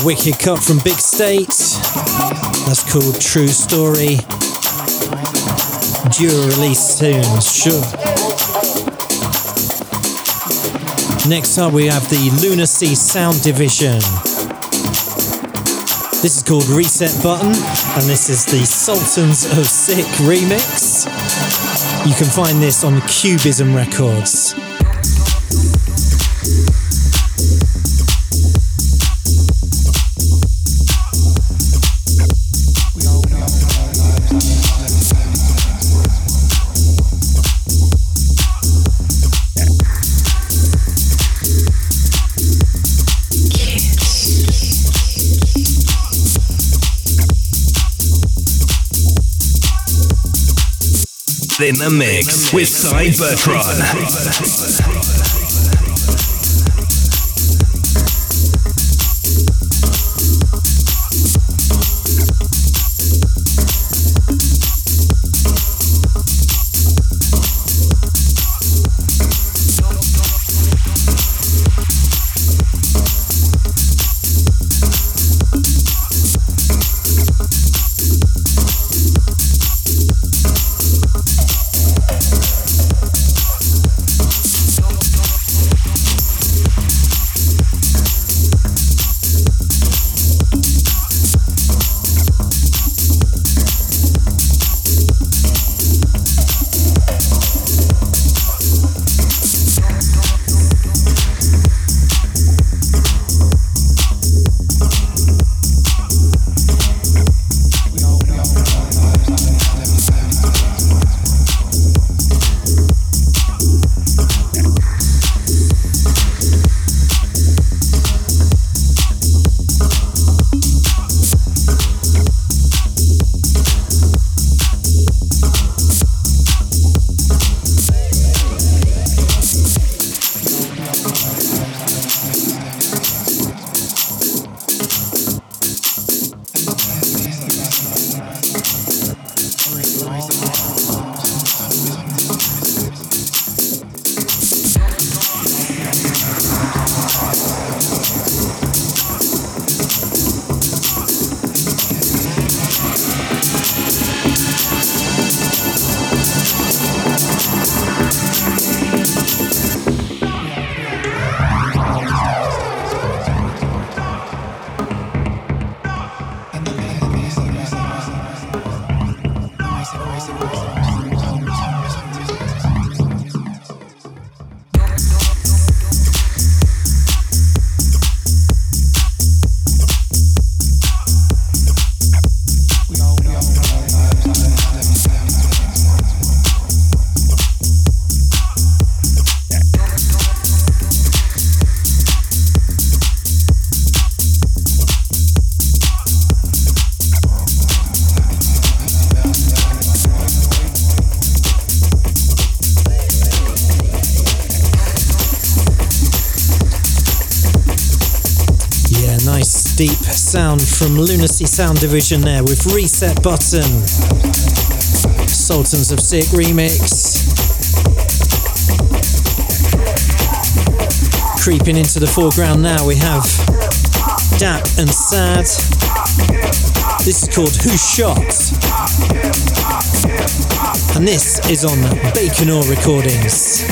Wicked cut from Big State. That's called True Story. Due release soon, sure. Next up, we have the Lunacy Sound Division. This is called Reset Button, and this is the Sultans of Sick remix. You can find this on Cubism Records. In the mix with Cybertron. From Lunacy Sound Division there with Reset Button. Sultans of Sick remix. Creeping into the foreground now, we have Dap and Sad. This is called Who Shot? And this is on Baconor Recordings.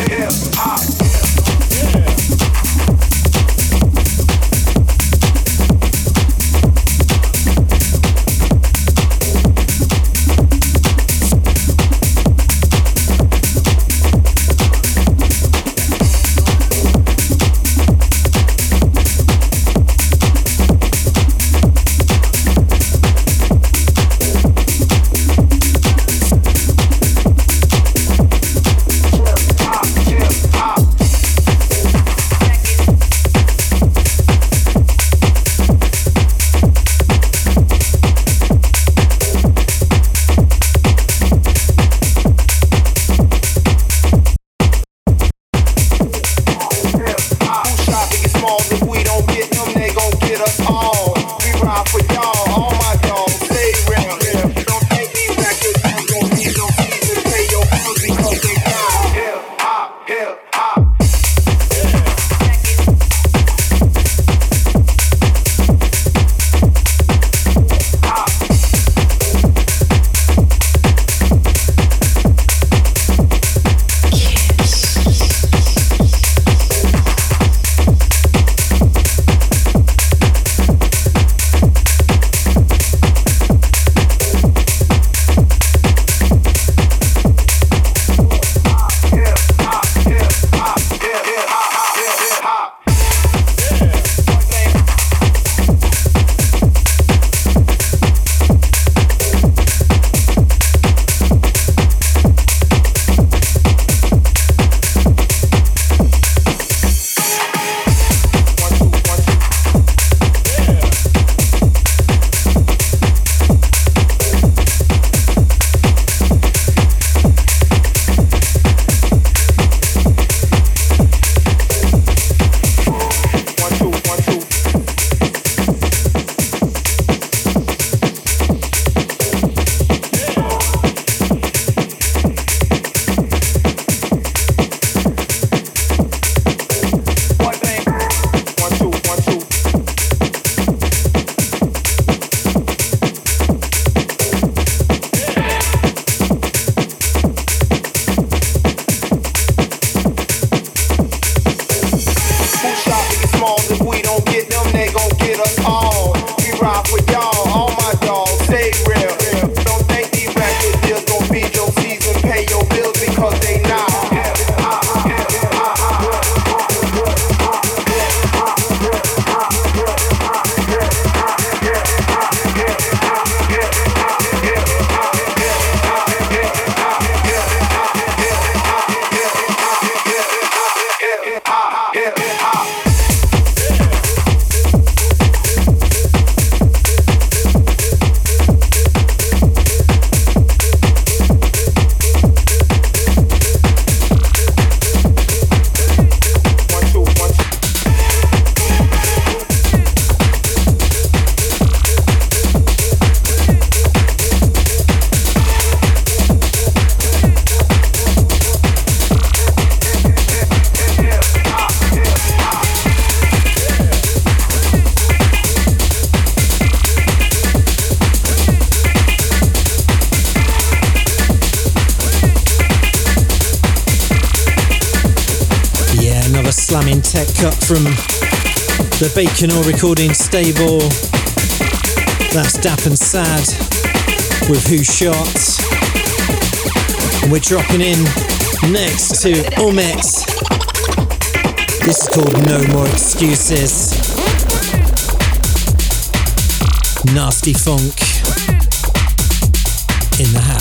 Cut from the Bacon Ore recording stable. That's Dap and Sad with Who Shot. And we're dropping in next to Umet. This is called No More Excuses. Nasty Funk in the house.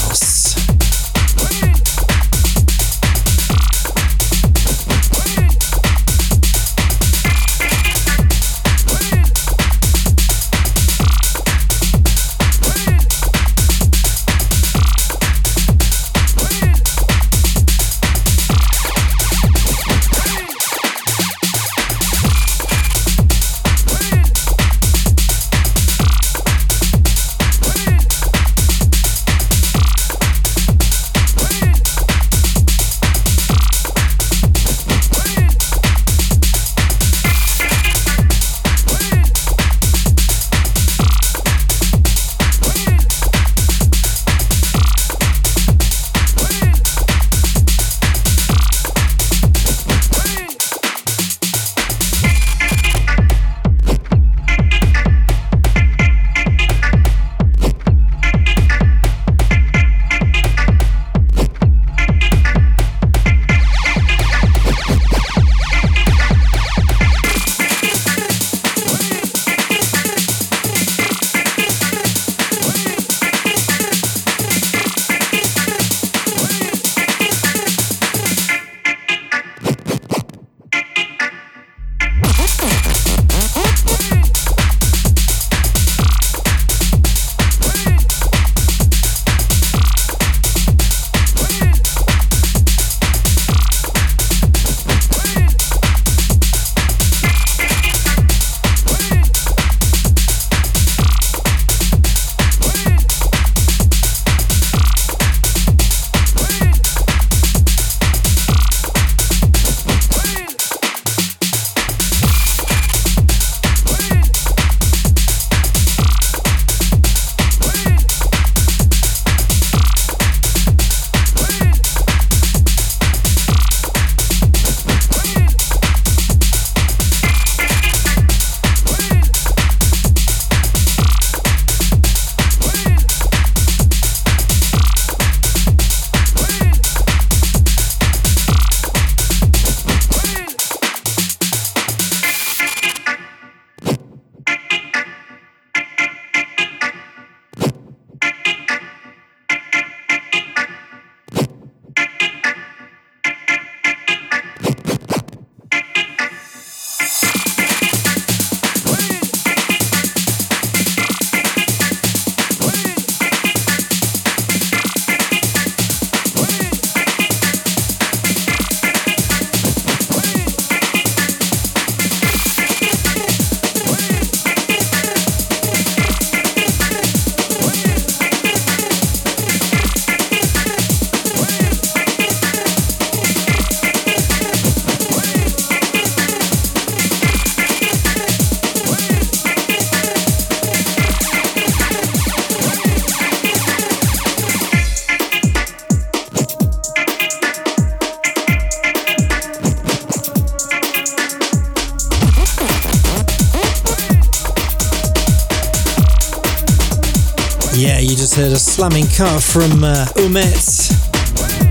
Cut from uh, Umet.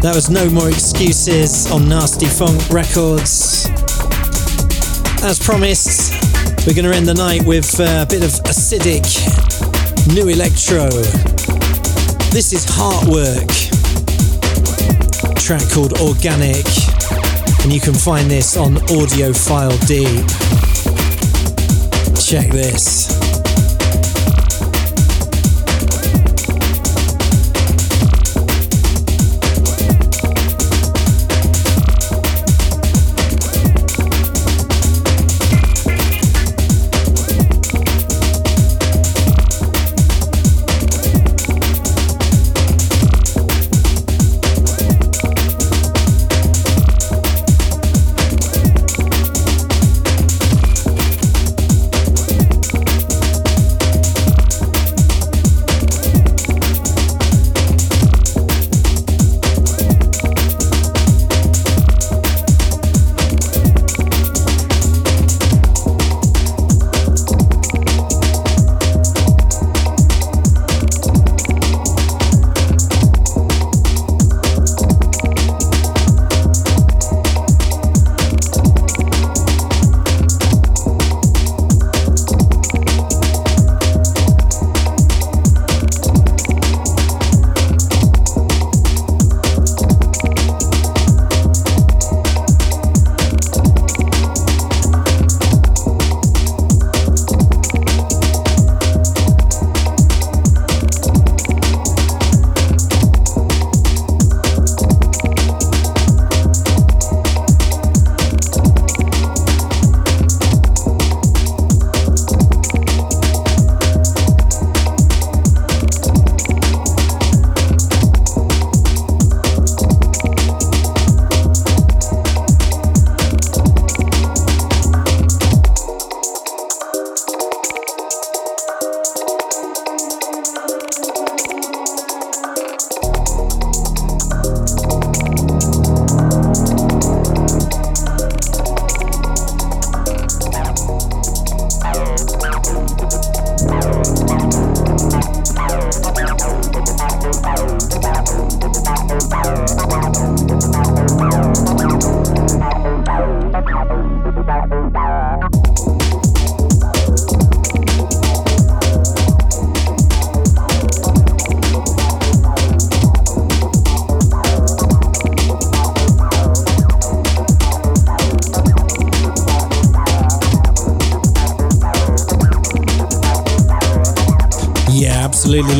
That was No More Excuses on Nasty Funk Records. As promised, we're going to end the night with uh, a bit of acidic new electro. This is Heartwork, track called Organic, and you can find this on Audiophile Deep. Check this.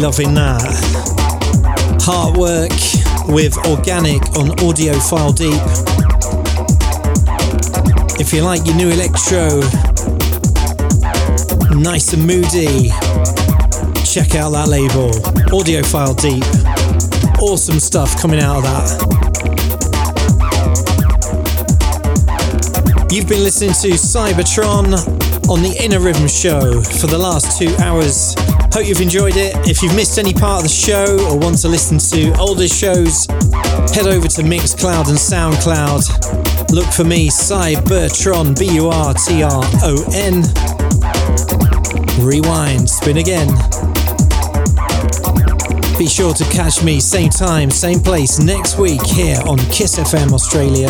Loving that. Heartwork with Organic on Audiophile Deep. If you like your new electro, nice and moody, check out that label, Audiophile Deep. Awesome stuff coming out of that. You've been listening to Cybertron on the Inner Rhythm Show for the last two hours. Hope you've enjoyed it. If you've missed any part of the show or want to listen to older shows, head over to Mixcloud and Soundcloud. Look for me, Cybertron, B U R T R O N. Rewind, spin again. Be sure to catch me same time, same place next week here on Kiss FM Australia.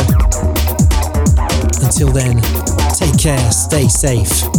Until then, take care, stay safe.